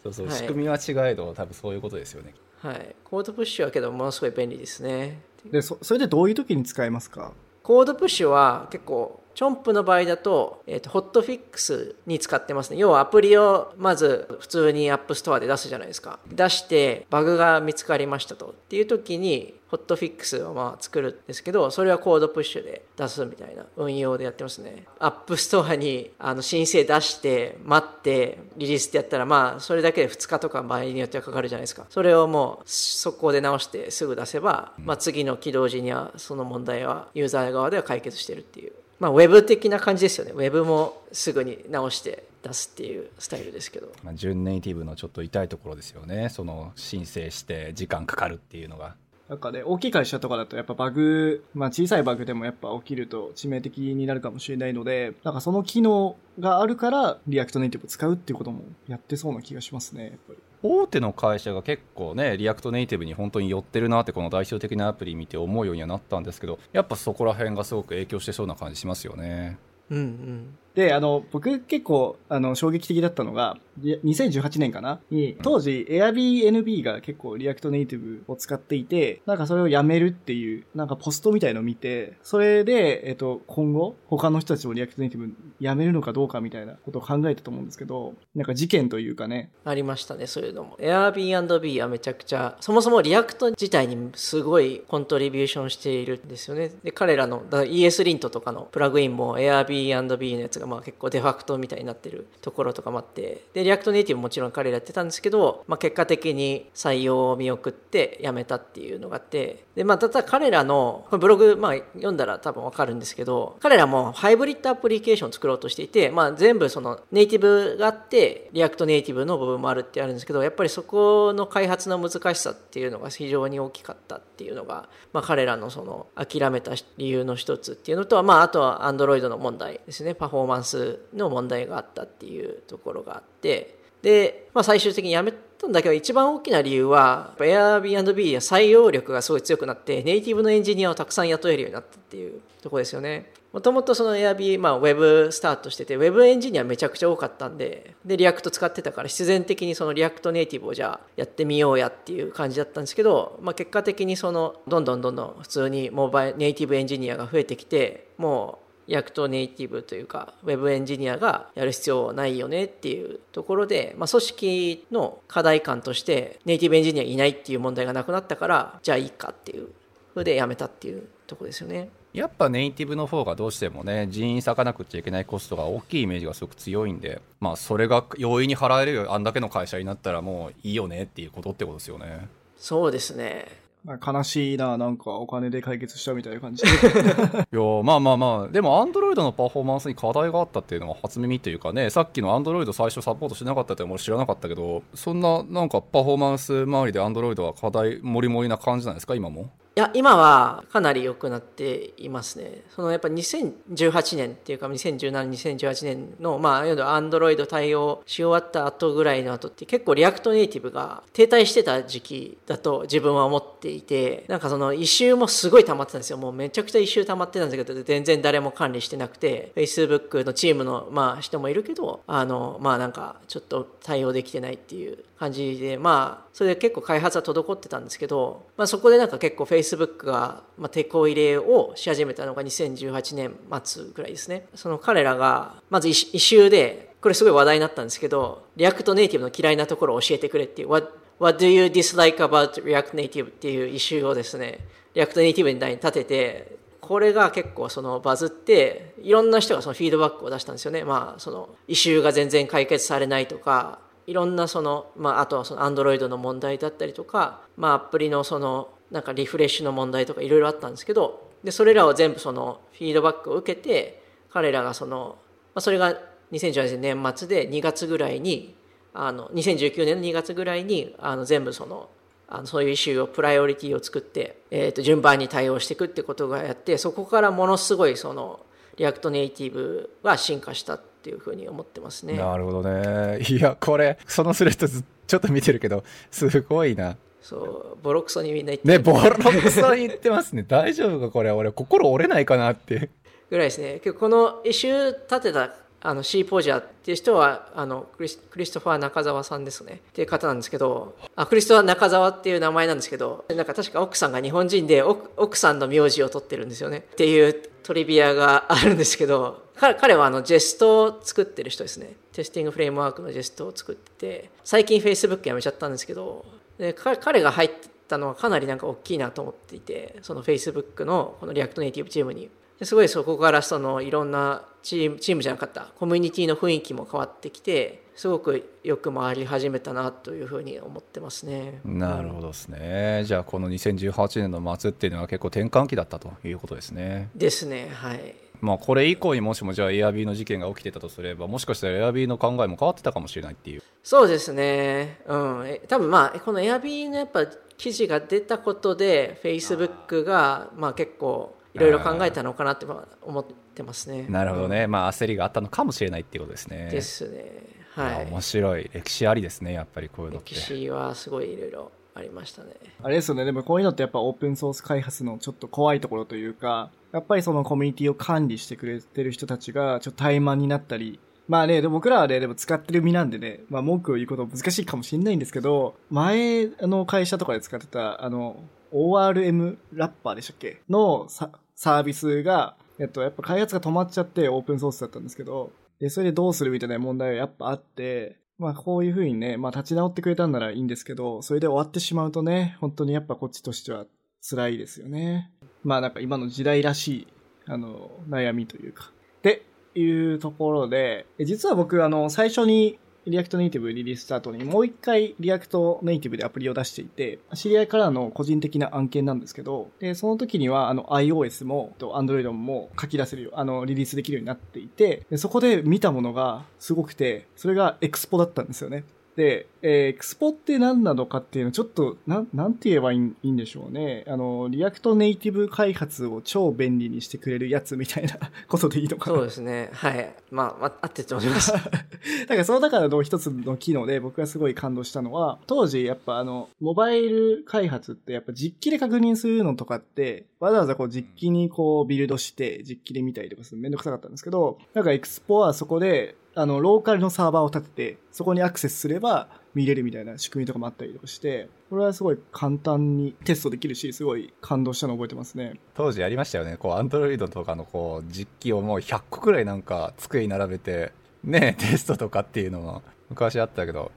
そうそう、はい。仕組みは違えど多分そういうことですよね。はい。 CodePushはけどものすごい便利ですねで、そ、それでどういう時に使えますか？コードプッシュは結構チョンプの場合だと,、えー、とホットフィックスに使ってますね。要はアプリをまず普通にアップストアで出すじゃないですか。出してバグが見つかりましたと。っていう時にホットフィックスをまあ作るんですけどそれは CodePushで出すみたいな運用でやってますね。アップストアにあの申請出して待ってリリースってやったらまあそれだけで2日とか場合によってはかかるじゃないですか。それをもう速攻で直してすぐ出せば、まあ、次の起動時にはその問題はユーザー側では解決してるっていう。まあ、ウェブ的な感じですよね。ウェブもすぐに直して出すっていうスタイルですけど。まあ、純ネイティブのちょっと痛いところですよねその申請して時間かかるっていうのがなんかね、大きい会社とかだとやっぱバグ、まあ小さいバグでもやっぱ起きると致命的になるかもしれないので、なんかその機能があるから React Native使うっていうこともやってそうな気がしますね、やっぱり。大手の会社が結構ね React Native に本当に寄ってるなってこの代表的なアプリ見て思うようにはなったんですけどやっぱそこら辺がすごく影響してそうな感じしますよねうんうん。で、あの、僕結構、あの、衝撃的だったのが、い2018年かな？に、当時 Airbnb が結構 React Native を使っていて、なんかそれをやめるっていう、なんかポストみたいのを見て、それで、えっと、今後、他の人たちも React Native やめるのかどうかみたいなことを考えたと思うんですけど、なんか事件というかね、ありましたね、そういうのも。Airbnb はめちゃくちゃ、そもそも React 自体にすごいコントリビューションしているんですよね。で、彼らの、だから ESLint とかのプラグインも Airbnb のやつがまあ結構デファクトみたいになってるところとかもあって、で、 React Native もちろん彼らやってたんですけど、まあ結果的に採用を見送って辞めたっていうのがあって、で、まあただ彼らの、ブログ、まあ読んだら多分わかるんですけど、彼らもハイブリッドアプリケーションを作ろうとしていて、まあ全部そのネイティブがあって、 React Native の部分もあるってあるんですけど、やっぱりそこの開発の難しさっていうのが非常に大きかったっていうのが、まあ彼らのその諦めた理由の一つっていうのとは、まああとは Android の問題ですね、パフォーマンスの問題があったっていうところがあって、で、まあ最終的にやめたんだけど、一番大きな理由は、Airbnb や採用力がすごい強くなって、ネイティブのエンジニアをたくさん雇えるようになったっていうところですよね。もともとその Airb、まあ、ウェブスタートしてて、ウェブエンジニアめちゃくちゃ多かったんで、で、 React 使ってたから、必然的にその React Native をじゃあやってみようやっていう感じだったんですけど、まあ、結果的にその、どんどんどんどん普通にモバイ、ネイティブエンジニアが増えてきて、もう、 React Native というか、ウェブエンジニアがやる必要ないよねっていうところで、まあ、組織の課題感として、ネイティブエンジニアいないっていう問題がなくなったから、じゃあいいかっていうふうでやめたっていうところですよね。やっぱネイティブの方がどうしてもね人員割かなくちゃいけないコストが大きいイメージがすごく強いんでまあそれが容易に払えるよあんだけの会社になったらもういいよねっていうことってことですよねそうですね。ま、悲しいな、なんかお金で解決したみたいな感じ。いやまあまあまあでもアンドロイドのパフォーマンスに課題があったっていうのが初耳っていうかねさっきのアンドロイド最初サポートしてなかったって俺知らなかったけどそんななんかパフォーマンス周りでアンドロイドは課題もりもりな感じなんですか今も？いや、今はかなり良くなっていますね。そのやっぱ2018年っていうか2017、2018年の、まあ、いわゆる Android 対応し終わった後ぐらいの後って結構 React Native が停滞してた時期だと自分は思っていて、なんかそのイシューもすごい溜まってたんですよ。もうめちゃくちゃイシュー溜まってたんですけど、全然誰も管理してなくて、Facebook のチームの、まあ、人もいるけど、あの、まあなんかちょっと対応できてないっていう感じで、まあ、それで結構開発は滞ってたんですけど、まあそこでなんか結構 Facebook が、まあ、てこ入れをし始めたのが2018年末ぐらいですね。その彼らが、まず一周で、これすごい話題になったんですけど、 React Native の嫌いなところを教えてくれっていう、What, What do you dislike about React Native っていうイシューをですね、 React Native に立てて、これが結構そのバズって、いろんな人がそのフィードバックを出したんですよね。まあ、そのイシューが全然解決されないとか、いろんなその、まあ、あとはその Android の問題だったりとか、まあ、アプリのその、なんかリフレッシュの問題とかいろいろあったんですけど、で、それらを全部そのフィードバックを受けて、彼らがその、まあ、それが2018年年末で2月ぐらいに、あの、2019年の2月ぐらいに、あの、全部その、あのそういうイシューをプライオリティを作って、えー、と順番に対応していくってことがやってそこからものすごいその React Native が進化したっていうふうに思ってますね。なるほどね。いや、これ、そのスレッドちょっと見てるけど、すごいな。そう、ボロクソにみんな言ってね、ボロクソに言ってますね。大丈夫かこれ。俺、心折れないかなって。ぐらいですね。この一周立てたあのシーポジャーっていう人はあのクリスクリストファー中澤さんですねっていう方なんですけどあクリストファー中澤っていう名前なんですけどなんか確か奥さんが日本人で奥さんの名字を取ってるんですよねっていうトリビアがあるんですけど彼はあのジェストを作ってる人ですねテスティングフレームワークのジェストを作ってて最近 Facebook やめちゃったんですけどで彼が入ったのはかなりなんか大きいなと思っていてその Facebook のこの React Native チームに。すごいそこからそのいろんなチームチームじゃなかったコミュニティの雰囲気も変わってきてすごくよく回り始めたなというふうに思ってますね。なるほどですね、じゃあこの2018年の末っていうのは結構転換期だったということですね。ですねはいまあこれ以降にもしもじゃあエアビーの事件が起きてたとすればもしかしたらエアビーの考えも変わってたかもしれないっていうそうですねうん多分まあこのエアビーのやっぱ記事が出たことでフェイスブックがまあ結構いろいろ考えたのかなって思ってますね。なるほどね、まあ、焦りがあったのかもしれないっていうことですね。ですね。はい。面白い歴史ありですね、やっぱりこういうのって。歴史はすごいいろいろありましたね。あれですよね、でもこういうのってやっぱオープンソース開発のちょっと怖いところというか、やっぱりそのコミュニティを管理してくれてる人たちがちょっと怠慢になったり、まあね、でも僕らはね、でも使ってる身なんでね、まあ文句を言うこと難しいかもしれないんですけど、前の会社とかで使ってた、あの、ORM ラッパーでしたっけ？のサービスが、えっと、やっぱ開発が止まっちゃってオープンソースだったんですけど、で、それでどうするみたいな問題がやっぱあって、まあこういうふうにね、まあ立ち直ってくれたんならいいんですけど、それで終わってしまうとね、本当にやっぱこっちとしては辛いですよね。まあなんか今の時代らしい、あの、悩みというか。っていうところで、実は僕あの、最初に React Native リリースした後にもう一回 React Native でアプリを出していて、知り合いからの個人的な案件なんですけど、で、その時にはあの iOS も Android も書き出せるよ、あのリリースできるようになっていて、でそこで見たものがすごくて、それが Expo だったんですよね。で、えー、 Expo って何なのかっていうのちょっと、なん、なんて言えばいいいいんでしょうね。あの、 React Native 開発を超便利にしてくれるやつみたいなことでいいのかな。そうですね。はい。まあ、あってと思います。だからその中の一つの機能で僕がすごい感動したのは、当時やっぱあの、モバイル開発ってやっぱ実機で確認するのとかって、わざわざこう実機にこうビルドして実機で見たりとかするめんどくさかったんですけど、なんかエクスポはそこであの、ローカルのサーバーを立てて、そこにアクセスすれば見れるみたいな仕組みとかもあったりとかして、これはすごい簡単にテストできるし、すごい感動したのを覚えてますね。当時やりましたよね。こう、アンドロイドとかのこう、実機をもう100個くらいなんか机に並べて、ね、テストとかっていうのは昔あったけど、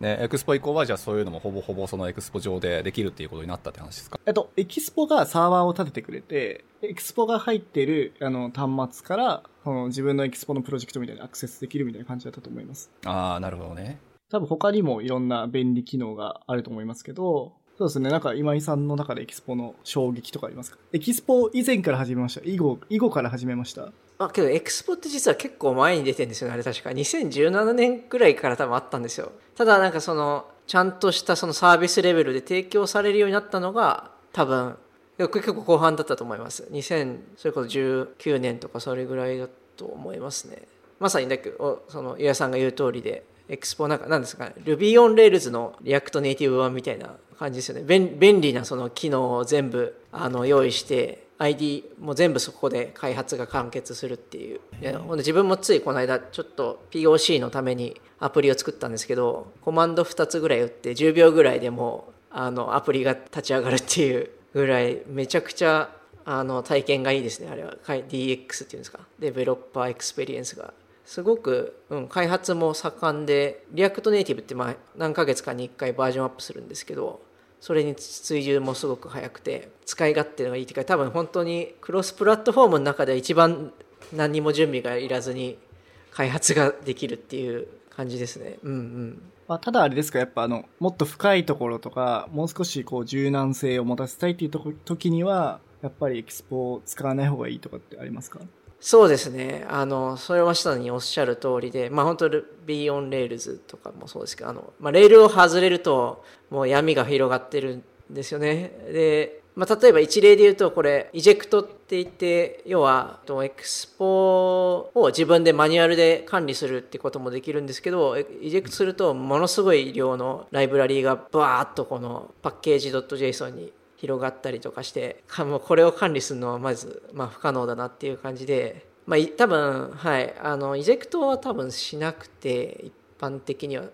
ね、 Expo 以降はじゃあそういうのもほぼほぼその Expo 上でできるっていうことになったって話ですか？えっと、 Expo がサーバーを立ててくれて、 Expo が入ってるあの端末から、その自分の Expo のプロジェクトみたいにアクセスできるみたいな感じだったと思います。ああ、なるほどね。多分他にもいろんな便利機能があると思いますけど、そうですね。なんか今井さんの中で Expo の衝撃とかありますか？ Expo 以前から始めました。以後、以後から始めました。あ、けど Expo って実は結構前に出てるんですよね。あれ確か。2017年くらいから多分あったんですよ。ただなんかその、ちゃんとしたそのサービスレベルで提供されるようになったのが多分結構後半だったと思います。2000それこそ19年とかそれぐらいだと思いますね。まさにだけどその岩井さんが言う通りで Expo なんか何ですかね。Ruby on Rails の React Native 版みたいな感じですよね。便利なその機能を全部あの用意して ID も全部そこで開発が完結するっていう。いや自分もついこの間ちょっと POC のためにアプリを作ったんですけどコマンド2つぐらい打って10秒ぐらいでもあのアプリが立ち上がるっていう。ぐらいめちゃくちゃあの体験がいいですねあれは DX っていうんですか developer experience がすごく、うん、開発も盛んで React Native ってまあ何ヶ月かに1回バージョンアップするんですけどそれに追従もすごく早くて使い勝手がいいっていうか多分本当にクロスプラットフォームの中で一番何も準備がいらずに開発ができるっていう感じですね。うんうん。まあ、ただあれですか、やっぱあの、もっと深いところとか、もう少しこう柔軟性を持たせたいっていうと時には、やっぱり Expo を使わない方がいいとかってありますか？そうですね。あの、それは下におっしゃる通りで、まあ本当 Ruby on Rails とかもそうですけど、あの、まあレールを外れると、もう闇が広がってるんですよね。で、まあ例えば一例で言うと、これ、イジェクトって言って、要は、エクスポを自分でマニュアルで管理するってこともできるんですけど、イジェクトすると、ものすごい量のライブラリーがバーっとこのパッケージ .json に広がったりとかしてもうこれを管理するのはまず、まあ、不可能だなっていう感じで、まあ、多分はいあの eject は多分しなくて一般的には。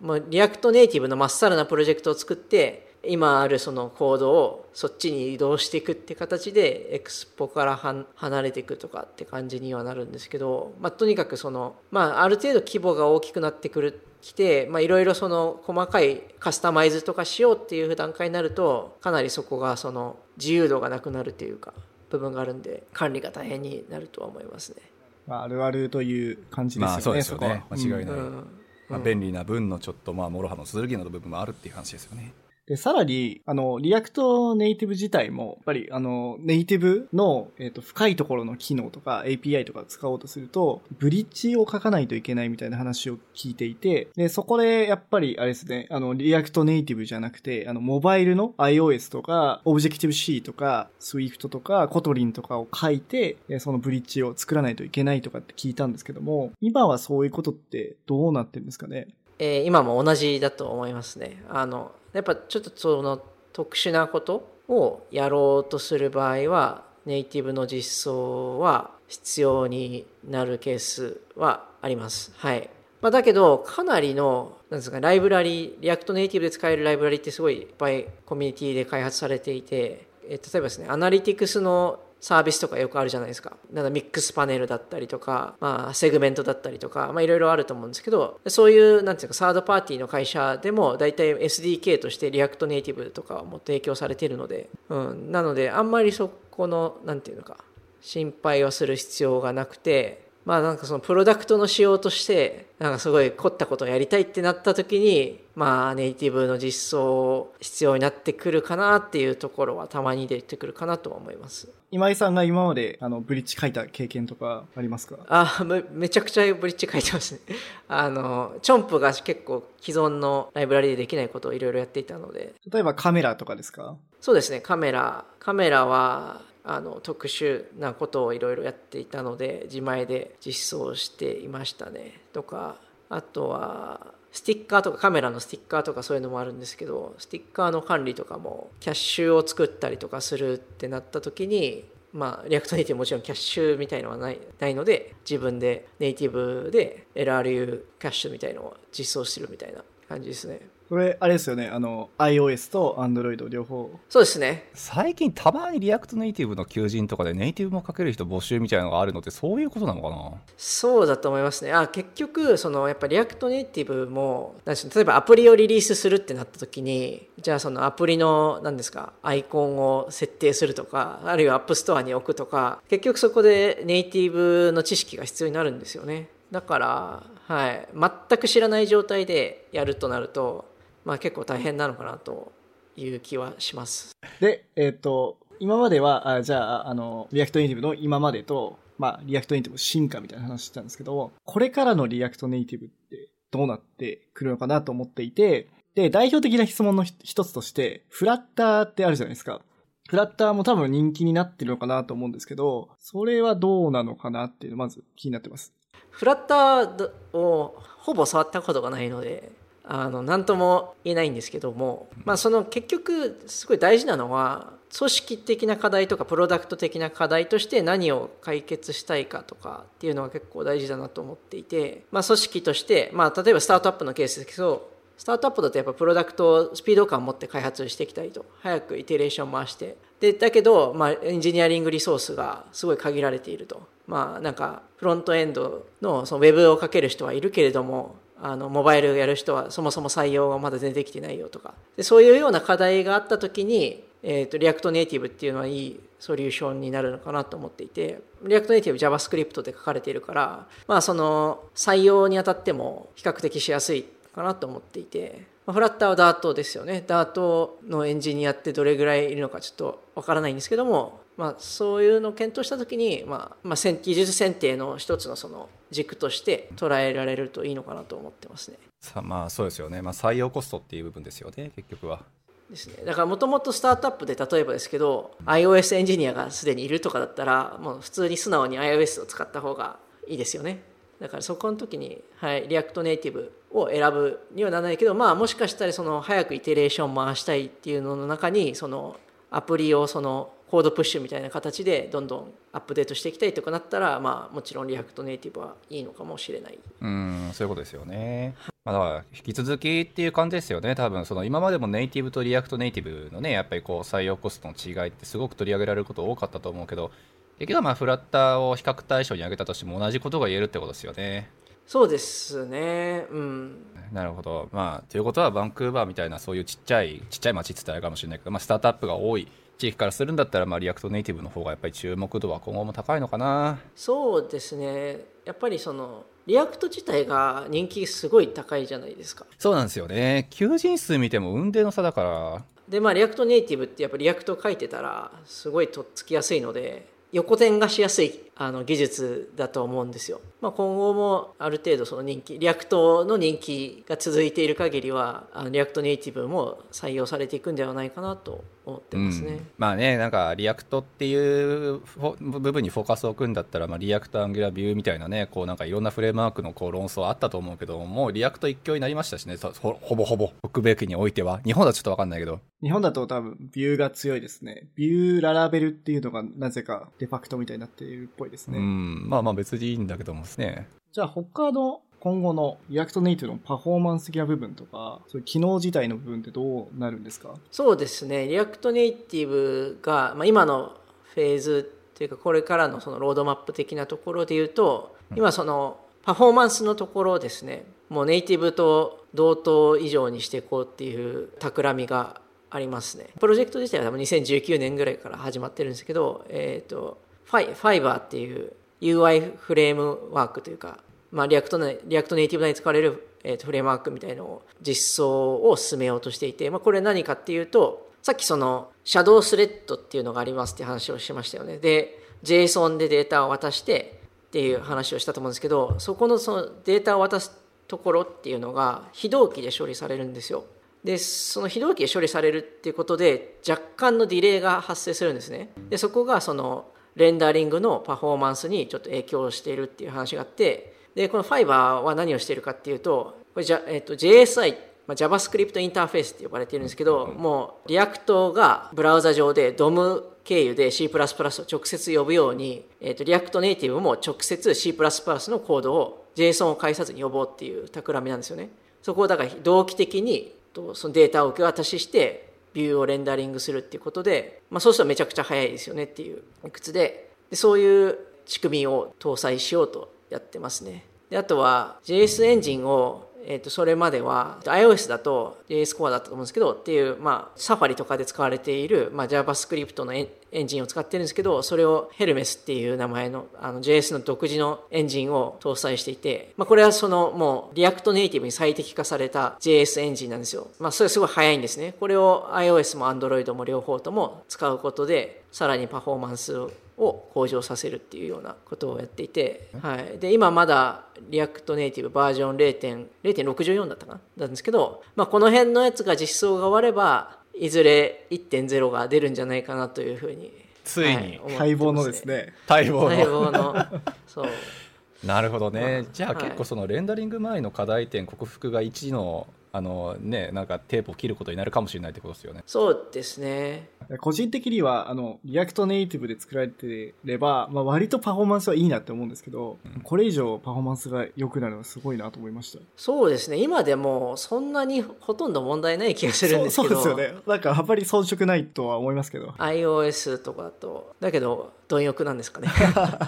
もう React Native のまっさらなプロジェクトを作って今あるそのコードをそっちに移動していくって形で Expo から離れていくとかって感じにはなるんですけど、まあ、とにかくその、まあ、ある程度規模が大きくなってくるきていろいろその細かいカスタマイズとかしようっていう段階になるとかなりそこがその自由度がなくなるというか部分があるんで管理が大変になるとは思いますね。まあ、あるあるという感じですよね。まあ、そうですよね。間違いない。うん、まあ、便利な分のちょっとまあ諸刃の剣な部分もあるっていう話ですよね。で、さらに、あの、 React Native 自体も、やっぱり、あの、ネイティブの、えっ、ー、と、深いところの機能とか API とか使おうとすると、ブリッジを書かないといけないみたいな話を聞いていて、で、そこで、やっぱり、あれですね、あの、 React Native じゃなくて、あの、モバイルの iOS とか、Objective-C とか、Swift とか、 Kotlin とかを書いて、そのブリッジを作らないといけないとかって聞いたんですけども、今はそういうことってどうなってるんですかね？えー、今も同じだと思いますね。あの、やっぱちょっとその、特殊なことをやろうとする場合はネイティブの実装は必要になるケースはあります。はい。まあ、だけど、かなりの、なんですか、ライブラリ、 React Native で使えるライブラリってすごいいっぱいコミュニティで開発されていて、え例えばですね、アナリティクスのサービスとかよくあるじゃないですか。なんか Mixpanel だったりとか、まあ、 Segment だったりとか、まあ、いろいろあると思うんですけど、そういう、なんていうか、サードパーティーの会社でも、大体 SDK として React Native とかも提供されているので、うん。なので、あんまりそこの、なんていうのか、心配をする必要がなくて、まあなんかそのプロダクトの仕様としてなんかすごい凝ったことをやりたいってなった時にまあネイティブの実装必要になってくるかなっていうところはたまに出てくるかなとは思います。今井さんが今まであのブリッジ書いた経験とかありますか？あめめちゃくちゃブリッジ書いてますね。あのチョンプが結構既存のライブラリでできないことをいろいろやっていたので。例えばカメラとかですか？そうですね。カメラ。カメラはあの特殊なことをいろいろやっていたので自前で実装していましたね。とかあとはスティッカーとかカメラのスティッカーとかそういうのもあるんですけどスティッカーの管理とかもキャッシュを作ったりとかするってなった時にまあ、 React Native もちろんキャッシュみたいのはないないので自分でネイティブで LRU キャッシュみたいのを実装してるみたいな感じですね。これ、あれですよね。あの、iOS と Android 両方。そうですね。最近たまに React Native の求人とかでネイティブも書ける人募集みたいなのがあるのってそういうことなのかな？そうだと思いますね。あ、結局、その、やっぱ React Native も、例えばアプリをリリースするってなった時に、じゃあそのアプリの、何ですか、アイコンを設定するとか、あるいは App Store に置くとか、結局そこでネイティブの知識が必要になるんですよね。だから、はい、全く知らない状態でやるとなると、まあ、結構大変なのかなという気はします。で、えっ、ー、と、今までは、あじゃあ、あの、 React Native の今までと、まあ、 React Native 進化みたいな話してたんですけど、これからの React Native ってどうなってくるのかなと思っていて、で、代表的な質問の一つとして、フラッターってあるじゃないですか。フラッターも多分人気になってるのかなと思うんですけど、それはどうなのかなっていうのまず気になってます。フラッターをほぼ触ったことがないので、あの何とも言えないんですけども、まあ、その結局すごい大事なのは組織的な課題とかプロダクト的な課題として何を解決したいかとかっていうのが結構大事だなと思っていて、まあ、組織として、まあ、例えばスタートアップのケースですけどスタートアップだとやっぱプロダクトをスピード感を持って開発していきたいと。早くイテレーション回して。でだけど、まあ、エンジニアリングリソースがすごい限られていると。まあなんかフロントエンドのそのウェブを書ける人はいるけれどもあのモバイルやる人はそもそも採用がまだ全然できてないよとか。でそういうような課題があった時に、えーと、 React Native っていうのはいいソリューションになるのかなと思っていてリアクトネイティブ JavaScript で書かれているからまあその採用にあたっても比較的しやすいかなと思っていてまあ、 Flutter は Dart ですよね。ダートのエンジニアってどれぐらいいるのかちょっとわからないんですけども、まあ、そういうのを検討した時に、まあまあ、技術選定の一つのその軸として捉えられるといいのかなと思ってますね。さまあそうですよね、まあ、採用コストっていう部分ですよね結局は。ですね、だからもともとスタートアップで例えばですけど iOS エンジニアがすでにいるとかだったらもう普通に素直に iOS を使った方がいいですよねだからそこの時に、はい、 React Native を選ぶにはならないけどまあもしかしたらその早くイテレーション回したいっていうのの中にそのアプリをその CodePush みたいな形でどんどんアップデートしていきたいとかなったら、まあ、もちろん React Native はいいのかもしれない。うんそういうことですよね、まあ、だから引き続きっていう感じですよね。多分その今までもネイティブと React Native のねやっぱりこう採用コストの違いってすごく取り上げられること多かったと思うけど結局はまあフラッターを比較対象に挙げたとしても同じことが言えるってことですよね。そうですね。うん。なるほど。まあということはバンクーバーみたいなそういうちっちゃいちっちゃい町って言ったらあれかもしれないけど、まあ、スタートアップが多い地域からするんだったら、まあ、 React Native の方がやっぱり注目度は今後も高いのかな。そうですね。やっぱりその React 自体が人気すごい高いじゃないですか。そうなんですよね。求人数見ても雲泥の差だから。でまあ React Native ってやっぱり React 書いてたらすごいとっつきやすいので横展開しやすいあの技術だと思うんですよ。まあ、今後もある程度その人気 React の人気が続いている限りはあの React Native も採用されていくんではないかなと思ってますね。うん、まあねなんか React っていう部分にフォーカスを置くんだったら、まあ、 React Angular Vue みたいなねこうなんかいろんなフレームワークのこう論争あったと思うけどもう React 一強になりましたしねほぼほぼ。北米圏においては。日本だとちょっと分かんないけど。日本だと多分 Vue が強いですね。 Vue Laravel っていうのがなぜかデファクトみたいになっているっぽいですね。うん。まあまあ別にいいんだけどもですね。じゃあ他の今後の React Native のパフォーマンス的な部分とか、そういう機能自体の部分ってどうなるんですか？そうですね、 React Native が、まあ、今のフェーズっていうか、これからのそのロードマップ的なところで言うと、今そのパフォーマンスのところですね、もうネイティブと同等以上にしていこうっていう企みがありますね。プロジェクト自体は多分2019年ぐらいから始まってるんですけど、えっ、ー、と、ファイファイバーっていう UI フレームワークというか、まあ、 React React Native 内に使われる、えー、とフレームワークみたいのを実装を進めようとしていて、まあ、これ何かっていうとさっきそのシャドウスレッドっていうのがありますって話をしましたよね。で JSON でデータを渡してっていう話をしたと思うんですけどそこのそのデータを渡すところっていうのが非同期で処理されるんですよ。でその非同期で処理されるっていうことで若干のディレイが発生するんですね。でそこがそのレンダリングのパフォーマンスにちょっと影響しているっていう話があってで、この Fiber は何をしているかっていうと、これじゃ、えっ、と、JSI、まあ、JavaScript インターフェースって呼ばれているんですけど、もう、 React がブラウザ上で DOM 経由で C++ を直接呼ぶように、えっ、と、 React Native も直接 C++ のコードを JSON を介さずに呼ぼうっていう企みなんですよね。そこをだから同期的にそのデータを受け渡しして、ビューをレンダリングするっていうことで、まあ、そうするとめちゃくちゃ早いですよねっていう理屈ででそういう仕組みを搭載しようとやってますね。であとは JS エンジンをえー、とそれまでは iOS だと JS コアだったと思うんですけどっていう、まあ、 Safari とかで使われている、まあ、JavaScript のエエンジンを使ってるんですけどそれを Hermes っていう名前のあの JS の独自のエンジンを搭載していて、まあ、これはそのもう React Native に最適化された JS エンジンなんですよ、まあ、それすごい速いんですね。これを iOS も Android も両方とも使うことでさらにパフォーマンスをを向上させるっていうようなことをやっていて、はい、で今まだ React Native バージョン0.64だったかな？なんですけど、まあ、この辺のやつが実装が終わればいずれ1.0が出るんじゃないかなというふうについに、はい、待望のですね。待望の。待望のそう。なるほどね、じゃあ結構そのレンダリング前の課題点克服が1のあのね、なんかテープを切ることになるかもしれないってことですよね。そうですね。個人的には、あの、 React Native で作られてれば、まあ割とパフォーマンスはいいなって思うんですけど、うん、これ以上パフォーマンスが良くなるのはすごいなと思いました。そうですね。今でもそんなにほとんど問題ない気がするんですけど。そうですよね。なんかあんまり遜色ないとは思いますけど。iOS とかだと、だけど、貪欲なんですかね。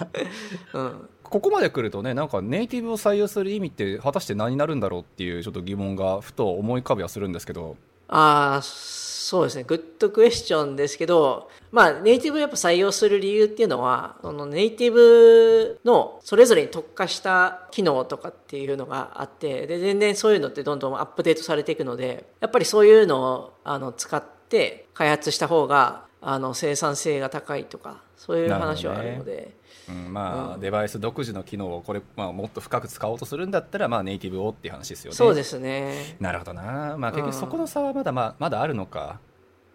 うん。ここまで来るとねなんかネイティブを採用する意味って果たして何になるんだろうっていうちょっと疑問がふと思い浮かびはするんですけどああ、そうですね。グッドクエスチョンですけど、まあ、ネイティブやっぱ採用する理由っていうのは、そのネイティブのそれぞれに特化した機能とかっていうのがあって、で、全然そういうのってどんどんアップデートされていくので、やっぱりそういうのをあの使って開発した方が、あの生産性が高いとか、そういう話はあるので。うん、まあ、うん、デバイス独自の機能をこれ、まあ、もっと深く使おうとするんだったら、まあ、ネイティブをっていう話ですよね。そうですね。なるほどな。まあ、結局そこの差はまだ、まあ、まだあるのか。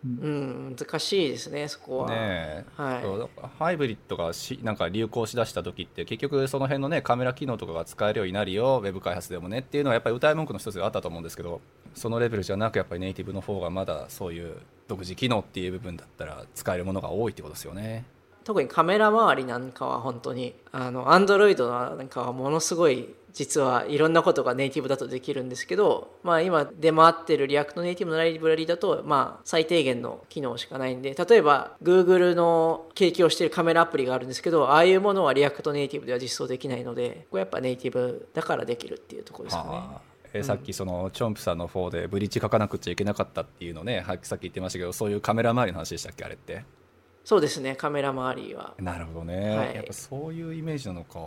うん、難しいですね、そこは。ねはい、ハイブリッドがしなんか流行しだした時って結局その辺のねカメラ機能とかが使えるようになるよウェブ開発でもねっていうのはやっぱり謳い文句の一つであったと思うんですけどそのレベルじゃなくやっぱりネイティブの方がまだそういう独自機能っていう部分だったら使えるものが多いってことですよね。特にカメラ周りなんかは本当にあの Android なんかはものすごい実はいろんなことがネイティブだとできるんですけど、まあ、今出回ってる React Native のライブラリーだと、まあ、最低限の機能しかないんで例えば Google の提供しているカメラアプリがあるんですけどああいうものは React Native では実装できないのでこれやっぱネイティブだからできるっていうところですかね。え、さっきそのチョンプさんの方でブリッジ書かなくちゃいけなかったっていうのねさっき言ってましたけどそういうカメラ周りの話でしたっけあれって？そうですねカメラ周りは。なるほどね、はい、やっぱそういうイメージなのか、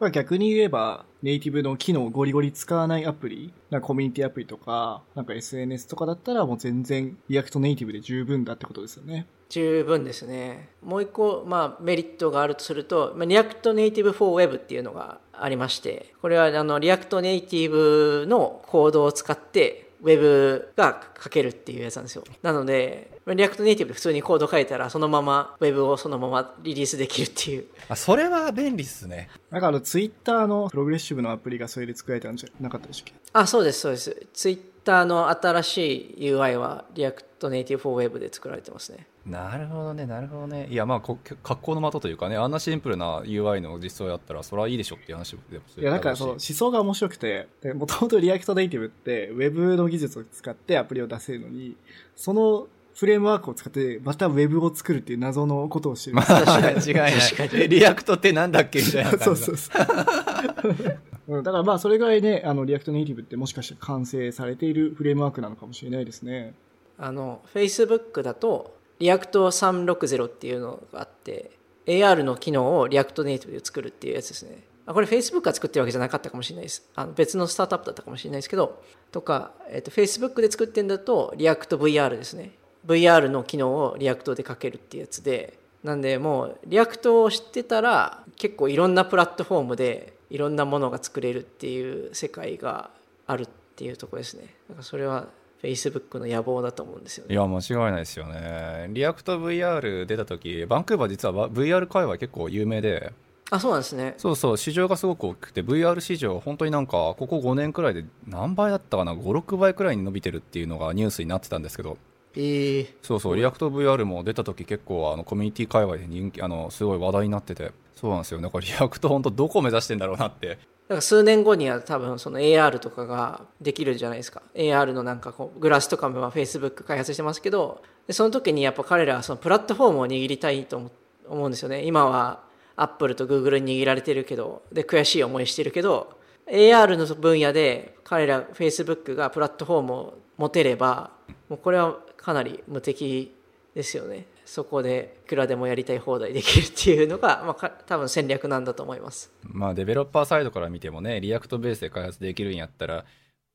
まあ、逆に言えばネイティブの機能をゴリゴリ使わないアプリなんかコミュニティアプリとかなんか SNS とかだったらもう全然 React Native で十分だってことですよね。十分ですね。もう一個、まあ、メリットがあるとすると、まあ、 React Native for Web っていうのがありましてこれはあの React Native のコードを使ってウェブが書けるっていうやつなんですよ。なので、 React Native で普通にコード書いたら、そのままウェブをそのままリリースできるっていう。あ、それは便利っすね。なんかあの、ツイッターのプログレッシブのアプリがそれで作られたんじゃなかったでしたっけ？あ、そうです、そうです。ツイッターの新しい UI はリアクトネイティブ for Web で作られてますね。なるほどね、なるほどね。いや、まあ、格好の的というかね、あんなシンプルな UI の実装やったら、それはいいでしょっていう話でもいや、なんかその思想が面白くて、もともと React Native って、ウェブの技術を使ってアプリを出せるのに、そのフレームワークを使って、またウェブを作るっていう謎のことをしてる。まあ、違いない。React ってなんだっけみたいなそうそうそう。だからまあ、それぐらいね、あの、 React Native ってもしかして完成されているフレームワークなのかもしれないですね。あの、Facebook だと、 React 360っていうのがあって AR の機能を React Native で作るっていうやつですねあこれ Facebook が作ってるわけじゃなかったかもしれないですあの別のスタートアップだったかもしれないですけどとか、えーと、Facebook で作ってるんだとリアクト VR ですね VR の機能を React でかけるっていうやつでなんでもう React を知ってたら結構いろんなプラットフォームでいろんなものが作れるっていう世界があるっていうところですね。なんかそれは Facebook の野望だと思うんですよね。いや、間違いないですよね。 React VR 出た時、バンクーバー実は VR 界隈結構有名で、あ、そうなんですね。そうそう、市場がすごく大きくて、VR 市場、本当になんか、ここ5年くらいで何倍だったかな、5、6倍くらいに伸びてるっていうのがニュースになってたんですけど、えー、そうそう、リアクト VR も出た時結構あのコミュニティ界隈で人気、あの、すごい話題になってて、そうなんですよ。なんか React 本当どこ目指してんだろうなって。だから数年後には多分その AR とかができるじゃないですか。AR のなんかこうグラスとかも Facebook 開発してますけど。でその時にやっぱ彼らはそのプラットフォームを握りたいと思うんですよね。今は Apple と Google に握られてるけど。で悔しい思いしてるけど。AR の分野で彼ら Facebook がプラットフォームを持てればもうこれはかなり無敵ですよねそこでいくらでもやりたい放題できるっていうのが、まあ、多分戦略なんだと思います。まあ、デベロッパーサイドから見てもね、 React ベースで開発できるんやったら、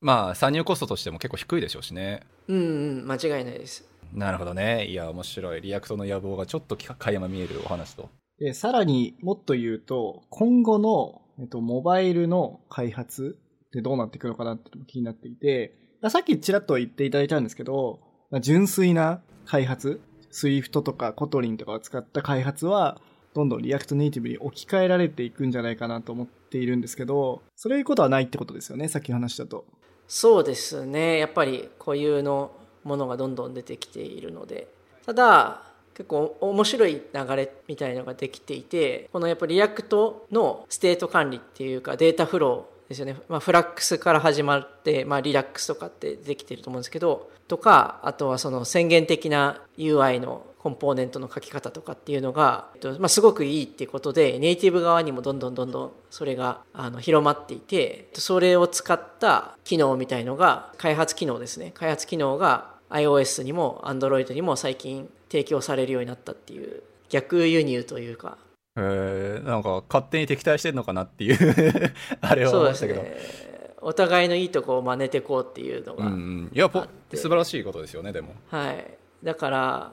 まあ、参入コストとしても結構低いでしょうしね。うん、うん、間違いないです。なるほどね。いや、面白い。 React の野望がちょっと垣間見えるお話と。で、さらにもっと言うと、今後の、えっと、モバイルの開発ってどうなっていくのかなって気になっていて、さっきちらっと言っていただいたんですけど、純粋な開発 Swift とか Kotlin とかを使った開発は、どんどん React Native に置き換えられていくんじゃないかなと思っているんですけど、そういうことはないってことですよね、さっき話したと。そうですね。やっぱり固有のものがどんどん出てきているので。ただ、結構面白い流れみたいのができていて、このやっぱり React のステート管理っていうかデータフローですよね。まあ、フラックスから始まって、まあ、 Redux とかってできてると思うんですけど、とかあとはその宣言的な UI のコンポーネントの書き方とかっていうのが、えっとまあ、すごくいいっていうことでネイティブ側にもどんどんどんどんそれがあの広まっていてそれを使った機能みたいのが開発機能ですね開発機能が iOS にも Android にも最近提供されるようになったっていう逆輸入というかえー、なんか勝手に敵対してんのかなっていう あれは思いましたけど、ね、お互いのいいとこを真似てこうっていうのが、うんうん、いや素晴らしいことですよねでも。はい。だから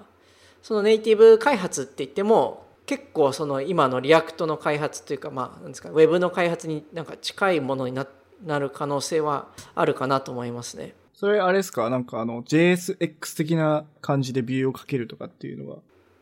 そのネイティブ開発って言っても結構その今の React の開発というかまあなんですかウェブの開発になんか近いものにななる可能性はあるかなと思いますね。それあれですか？なんかあの JSX 的な感じでビューをかけるとかっていうのは？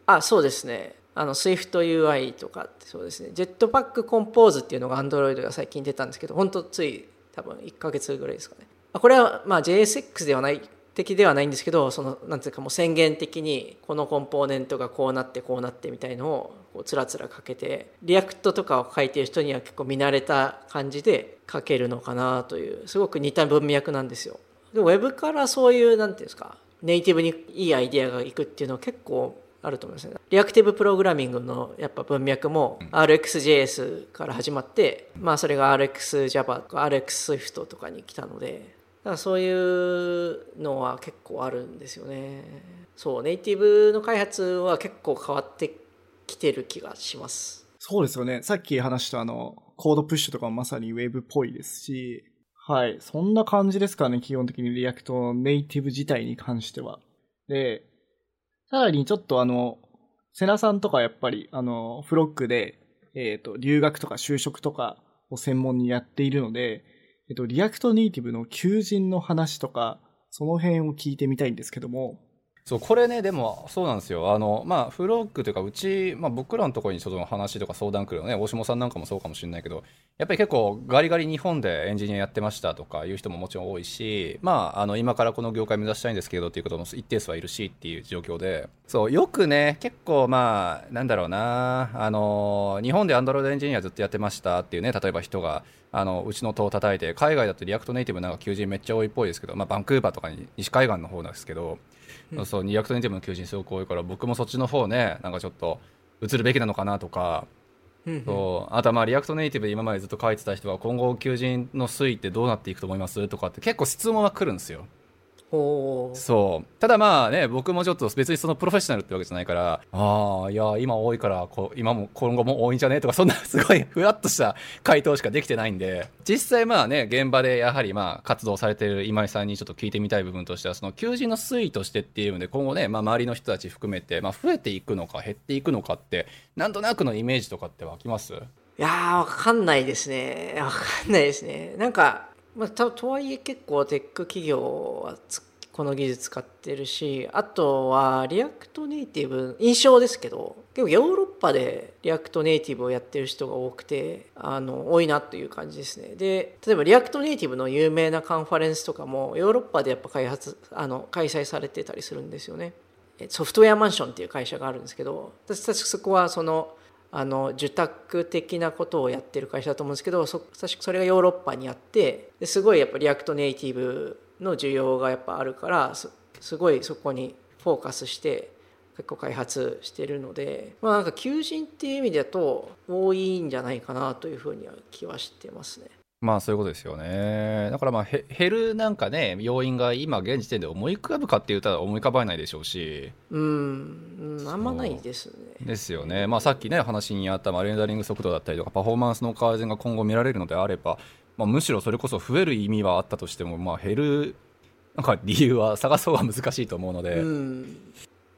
あそうですねあの SwiftUI とかってそうですね。Jetpack Compose っていうのが Android が最近出たんですけど本当つい多分1ヶ月ぐらいですかね。これはまあ JSX ではない的ではないんですけどそのなんていうかもう宣言的にこのコンポーネントがこうなってこうなってみたいのをこうつらつらかけて React とかを書いてる人には結構見慣れた感じで書けるのかなというすごく似た文脈なんですよ。でウェブからそういうなんていうんですかネイティブにいいアイディアがいくっていうのは結構あると思いますね。リアクティブプログラミングのやっぱ文脈も RxJS から始まって、まあそれが RxJava とか RxSwift とかに来たので、だからそういうのは結構あるんですよね。そう、ネイティブの開発は結構変わってきてる気がします。そうですよね。さっき話したあの、コードプッシュとかもまさに Web っぽいですし、はい。そんな感じですかね、基本的に React Native 自体に関しては。で、さらにちょっとあの、瀬名さんとかやっぱり、あの、フロックで、えっ、ー、と、留学とか就職とかを専門にやっているので、えっ、ー、と、 React Native の求人の話とか、その辺を聞いてみたいんですけども、そうこれねでもそうなんですよ。あのまあフロックというかうち、まあ、僕らのところにその話とか相談来るのね。大下さんなんかもそうかもしれないけどやっぱり結構ガリガリ日本でエンジニアやってましたとかいう人ももちろん多いしまああの今からこの業界目指したいんですけどっていうことも一定数はいるしっていう状況で。そうよくね結構まあなんだろうな。あの日本で Android エンジニアずっとやってましたっていうね例えば人があのうちの戸を叩いて海外だと React Native なんか求人めっちゃ多いっぽいですけど、まあ、バンクーバーとかに西海岸の方なんですけどそう React Native の求人すごく多いから僕もそっちの方ねなんかちょっと移るべきなのかなとか、そう。あとはまあ React Native で今までずっと書いてた人は今後求人の推移ってどうなっていくと思いますとかって結構質問は来るんですよ。そう。ただまあね僕もちょっと別にそのプロフェッショナルってわけじゃないからああいや今多いからこう今も今後も多いんじゃね？とかそんな すごいふわっとした回答しかできてないんで。実際まあね現場でやはりまあ活動されてる今井さんにちょっと聞いてみたい部分としてはその求人の推移としてっていうので今後ね、まあ、周りの人たち含めて、まあ、増えていくのか減っていくのかってなんとなくのイメージとかって湧きます？いやーわかんないですね。わかんないですね。なんかまあ、ととはいえ結構テック企業はこの技術使ってるしあとは React Native印象ですけど結構ヨーロッパで React Nativeをやってる人が多くてあの多いなという感じですね。で例えば React Nativeの有名なカンファレンスとかもヨーロッパでやっぱ開発あの開催されてたりするんですよね。Software Mansion っていう会社があるんですけど私たちそこはそのあの受託的なことをやってる会社だと思うんですけどそそれがヨーロッパにあってすごいやっぱ React Native の需要がやっぱあるからすごいそこにフォーカスして結構開発してるのでまあなんか求人っていう意味だと多いんじゃないかなというふうには気はしてますね。まあそういうことですよね。だからまあ減るなんかね要因が今現時点で思い浮かぶかって言ったら思い浮かばないでしょうし。うん、あんまないですね。ですよね。まあさっきね話にあったレンダリング速度だったりとかパフォーマンスの改善が今後見られるのであれば、まあ、むしろそれこそ増える意味はあったとしても、まあ、減るなんか理由は探そうは難しいと思うので。うん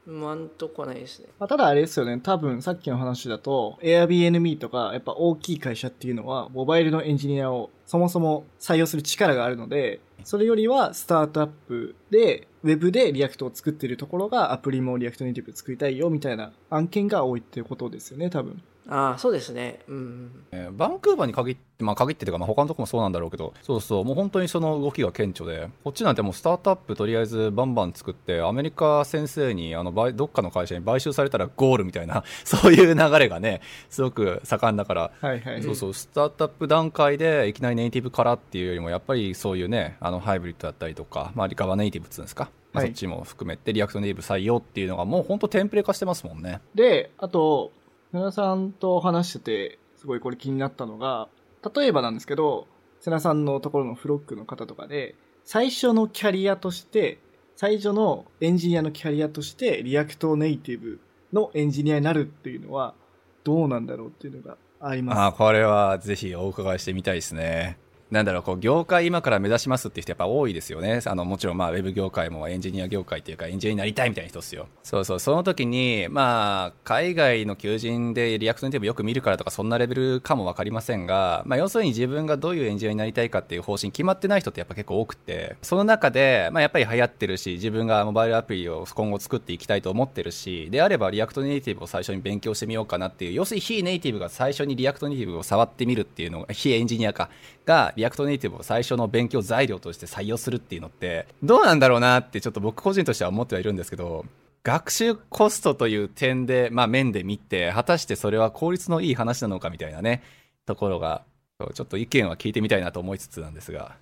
今んとこないですね。まあ、ただあれですよね。多分さっきの話だと Airbnb とかやっぱ大きい会社っていうのはモバイルのエンジニアをそもそも採用する力があるので、それよりはスタートアップで、ウェブで Reactを作ってるところがアプリも React Native作りたいよみたいな案件が多いっていうことですよね、多分。ああそうですね、うん、えー、バンクーバーに限って、まあ、限ってというか、まあ、他のとこもそうなんだろうけどそうそう。もう本当にその動きが顕著でこっちなんてもうスタートアップとりあえずバンバン作ってアメリカ先生にあのどっかの会社に買収されたらゴールみたいな そういう流れがねすごく盛んだから、はいはい、そうそう。スタートアップ段階でいきなりネイティブからっていうよりもやっぱりそういうねあのハイブリッドだったりとか、まあ、リカバネイティブっていうんですか。まあ、そっちも含めて React Native採用っていうのがもう本当テンプレ化してますもんね。で、あと、瀬名さんと話してて、すごいこれ気になったのが、例えばなんですけど、瀬名さんのところのフロックの方とかで、最初のキャリアとして、最初のエンジニアのキャリアとして React Nativeのエンジニアになるっていうのはどうなんだろうっていうのがあります。あこれはぜひお伺いしてみたいですね。なんだろう、こう、業界今から目指しますって人やっぱ多いですよね。あの、もちろんまあ、ウェブ業界もエンジニア業界っていうか、エンジニアになりたいみたいな人ですよ。そうそう、その時に、まあ、海外の求人で React Nativeよく見るからとか、そんなレベルかもわかりませんが、まあ、要するに自分がどういうエンジニアになりたいかっていう方針決まってない人ってやっぱ結構多くて、その中で、まあ、やっぱり流行ってるし、自分がモバイルアプリを今後作っていきたいと思ってるし、であれば React Nativeを最初に勉強してみようかなっていう、要するに非ネイティブが最初に React Nativeを触ってみるっていうのが、非エンジニアか、が React Nativeを最初の勉強材料として採用するっていうのってどうなんだろうなってちょっと僕個人としては思ってはいるんですけど学習コストという点で、まあ、面で見て果たしてそれは効率のいい話なのかみたいなねところがちょっと意見は聞いてみたいなと思いつつなんですが。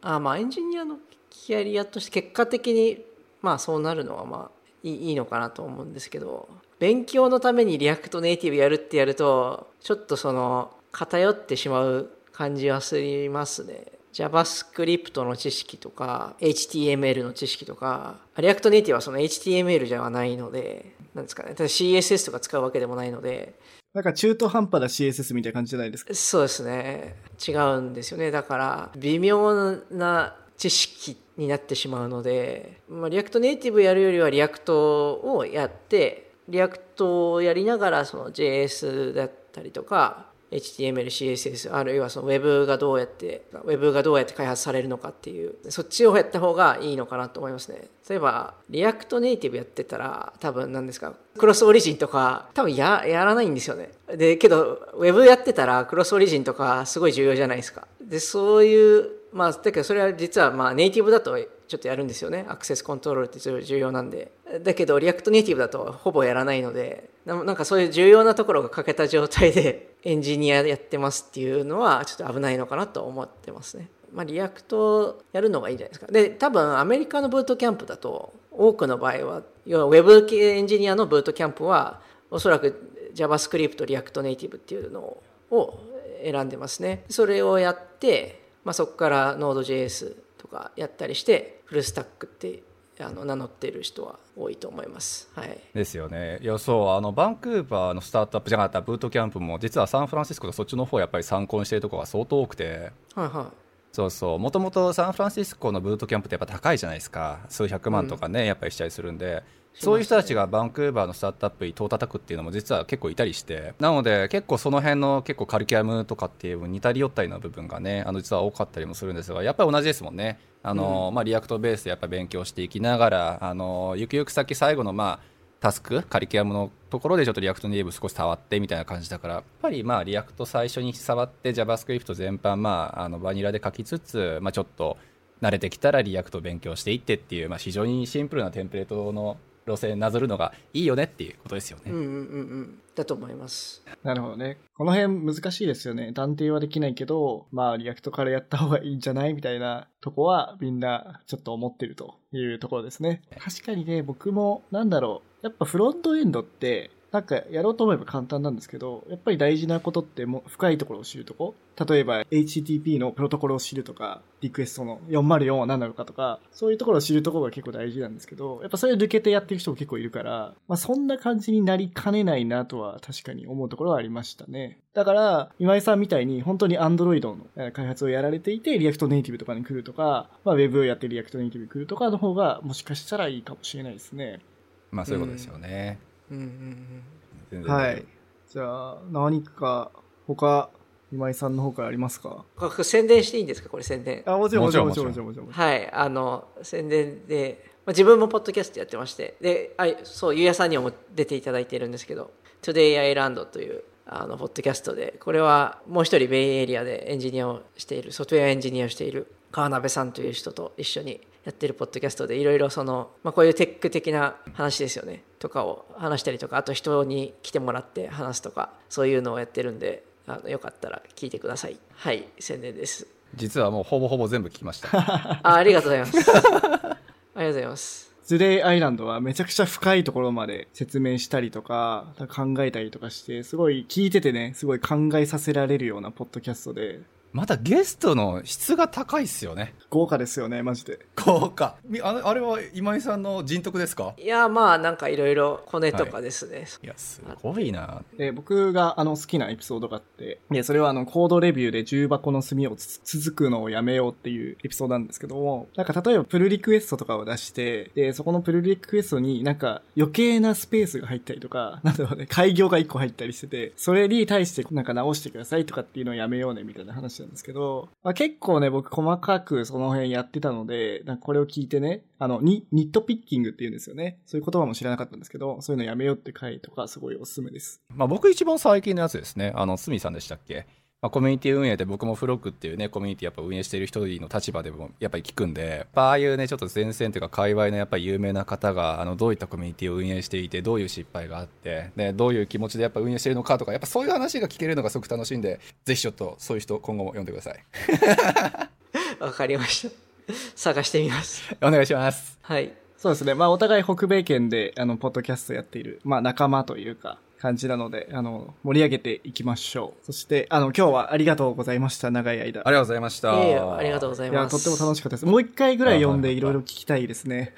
あまあエンジニアのキャリアとして結果的にまあそうなるのはまあいいいいのかなと思うんですけど勉強のために React Nativeやるってやるとちょっとその偏ってしまう感じはすりますね。JavaScript の知識とか HTML の知識とか React Native はその HTML じゃないのでなんですかね。CSS とか使うわけでもないので。なんか中途半端な CSS みたいな感じじゃないですか？そうですね。違うんですよね。だから微妙な知識になってしまうので、まあ、 React Nativeやるよりは Reactをやって Reactをやりながらその JS だったりとか HTML、CSS あるいはその Web がどうやって Web がどうやって開発されるのかっていうそっちをやった方がいいのかなと思いますね。例えば React Native やってたら多分何ですかクロスオリジンとか多分ややらないんですよね。でけど Web やってたらクロスオリジンとかすごい重要じゃないですか。でそういうまあだけどそれは実はまあネイティブだとちょっとやるんですよねアクセスコントロールって重要なんでだけど React Nativeだとほぼやらないのでなんかそういう重要なところが欠けた状態で エンジニアやってますっていうのはちょっと危ないのかなと思ってますね。まあ、 Reactやるのがいいんじゃないですか。で、多分アメリカのブートキャンプだと多くの場合は、要はウェブ系エンジニアのブートキャンプはおそらく JavaScript、React Native っていうのを選んでますね。それをやって、まあ、そこから Node.js とかやったりしてフルスタックってあの名乗っている人は多いと思います。はい、ですよね。いやそうあのバンクーバーのスタートアップじゃなかったブートキャンプも実はサンフランシスコとそっちの方やっぱり参考にしているところが相当多くて。はいはいそうそうもともとサンフランシスコのブートキャンプってやっぱ高いじゃないですか数百万とかね、うん、やっぱりしたりするんでそういう人たちがバンクーバーのスタートアップに戸を叩くっていうのも実は結構いたりしてなので結構その辺の結構カリキュラムとかっていう似たり寄ったりの部分がねあの実は多かったりもするんですがやっぱり同じですもんね。あの、うん、まあ、 React ベースでやっぱ勉強していきながらあのゆくゆく先最後のまあタスクカリキュラムのところでちょっと React Native 少し触ってみたいな感じだからやっぱりまあ React 最初に触って JavaScript 全般まああのバニラで書きつつ、まあ、ちょっと慣れてきたら React 勉強していってっていう、まあ、非常にシンプルなテンプレートの路線なぞるのがいいよねっていうことですよね。うんうんうんうんだと思います。なるほどね。この辺難しいですよね。断定はできないけど、まあ React からやった方がいいんじゃないみたいなとこはみんなちょっと思ってるというところですね。確かにね、僕もなんだろう。やっぱフロントエンドってなんかやろうと思えば簡単なんですけど、やっぱり大事なことっても深いところを知るとこ例えば HTTP のプロトコルを知るとか、リクエストの404は何なのかとか、そういうところを知るところが結構大事なんですけど、やっぱそれを抜けてやってる人も結構いるから、まあそんな感じになりかねないなとは確かに思うところはありましたね。だから、今井さんみたいに本当に Android の開発をやられていて、 React Native とかに来るとか、まあ Web をやって React Native に来るとかの方が、もしかしたらいいかもしれないですね。まあそういうことですよね。うんうんうん全然はい。じゃあ、何か、他、今井さんの方からありますか？宣伝していいんですか？これ宣伝。あ、もちろん、もちろん、もちろん、もちろん。もちろんはい。あの、宣伝で、まあ、自分もポッドキャストやってまして、で、あそう、ゆうやさんにも出ていただいてるんですけど、Today Island という、あの、ポッドキャストで、これはもう一人ベイエリアでエンジニアをしている、ソフトウェアエンジニアをしている川鍋さんという人と一緒にやってるポッドキャストでいろいろその、まあ、こういうテック的な話ですよね。とかを話したりとかあと人に来てもらって話すとかそういうのをやってるんであのよかったら聞いてください。はい宣伝です。実はもうほぼほぼ全部聞きました。あありがとうございます。ありがとうございます。ズレイアイランドはめちゃくちゃ深いところまで説明したりとか考えたりとかしてすごい聞いててねすごい考えさせられるようなポッドキャストでまたゲストの質が高いっすよね。豪華ですよね、マジで。豪華。みあのあれは今井さんの人徳ですか？いやまあなんかいろいろコネとかですね、いや、すごいな。で、僕があの好きなエピソードがあって、で、それはあのコードレビューで重箱の隅をつ続くのをやめようっていうエピソードなんですけども、なんか例えばプルリクエストとかを出して、で、そこのプルリクエストになんか余計なスペースが入ったりとか、なんだろうね、開業が1個入ったりしてて、それに対してなんか直してくださいとかっていうのをやめようねみたいな話なんですけど、まあ、結構ね、僕細かくその辺やってたので、なんかこれを聞いてね、あの、ニットピッキングって言うんですよね。そういう言葉も知らなかったんですけど、そういうのやめようって回とかすごいおすすめです。まあ僕一番最近のやつですね。あの、スミさんでしたっけ？まあ、コミュニティ運営で僕もフロックっていうね、コミュニティやっぱ運営している人の立場でもやっぱり聞くんで、やっぱああいうね、ちょっと前線というか界隈のやっぱり有名な方が、あの、どういったコミュニティを運営していて、どういう失敗があって、で、どういう気持ちでやっぱ運営しているのかとか、やっぱそういう話が聞けるのがすごく楽しいんで、ぜひちょっとそういう人今後も読んでください。わかりました探してみますお願いします。はいそうですね。まあ、お互い北米圏で、あの、ポッドキャストやっている、まあ、仲間というか、感じなので、あの、盛り上げていきましょう。そして、あの、今日はありがとうございました。長い間。ありがとうございました。いえいえありがとうございいや、ますとっても楽しかったです。もう一回ぐらい読んでいいろいろ聞きたいですね。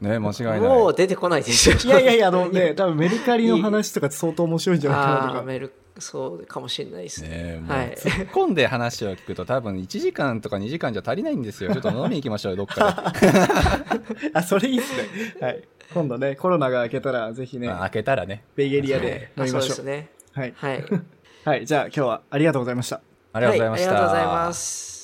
ね、間違いない。もう出てこないですよいやいやいや、あのね、多分メルカリの話とか相当面白いんじゃないかなとか。ああメルそうかもしれないですねねもうはい突っ込んで話を聞くと多分1時間とか2時間じゃ足りないんですよ。ちょっと飲みに行きましょうよ、どっかで。あ、それいいっすね。はい。今度ね、コロナが明けたら、ぜひねまあ、、開けたらね。ベイエリアで飲みましょう。ですねはい。はいはい。じゃあ、今日はありがとうございました。ありがとうございました。はありがとうございます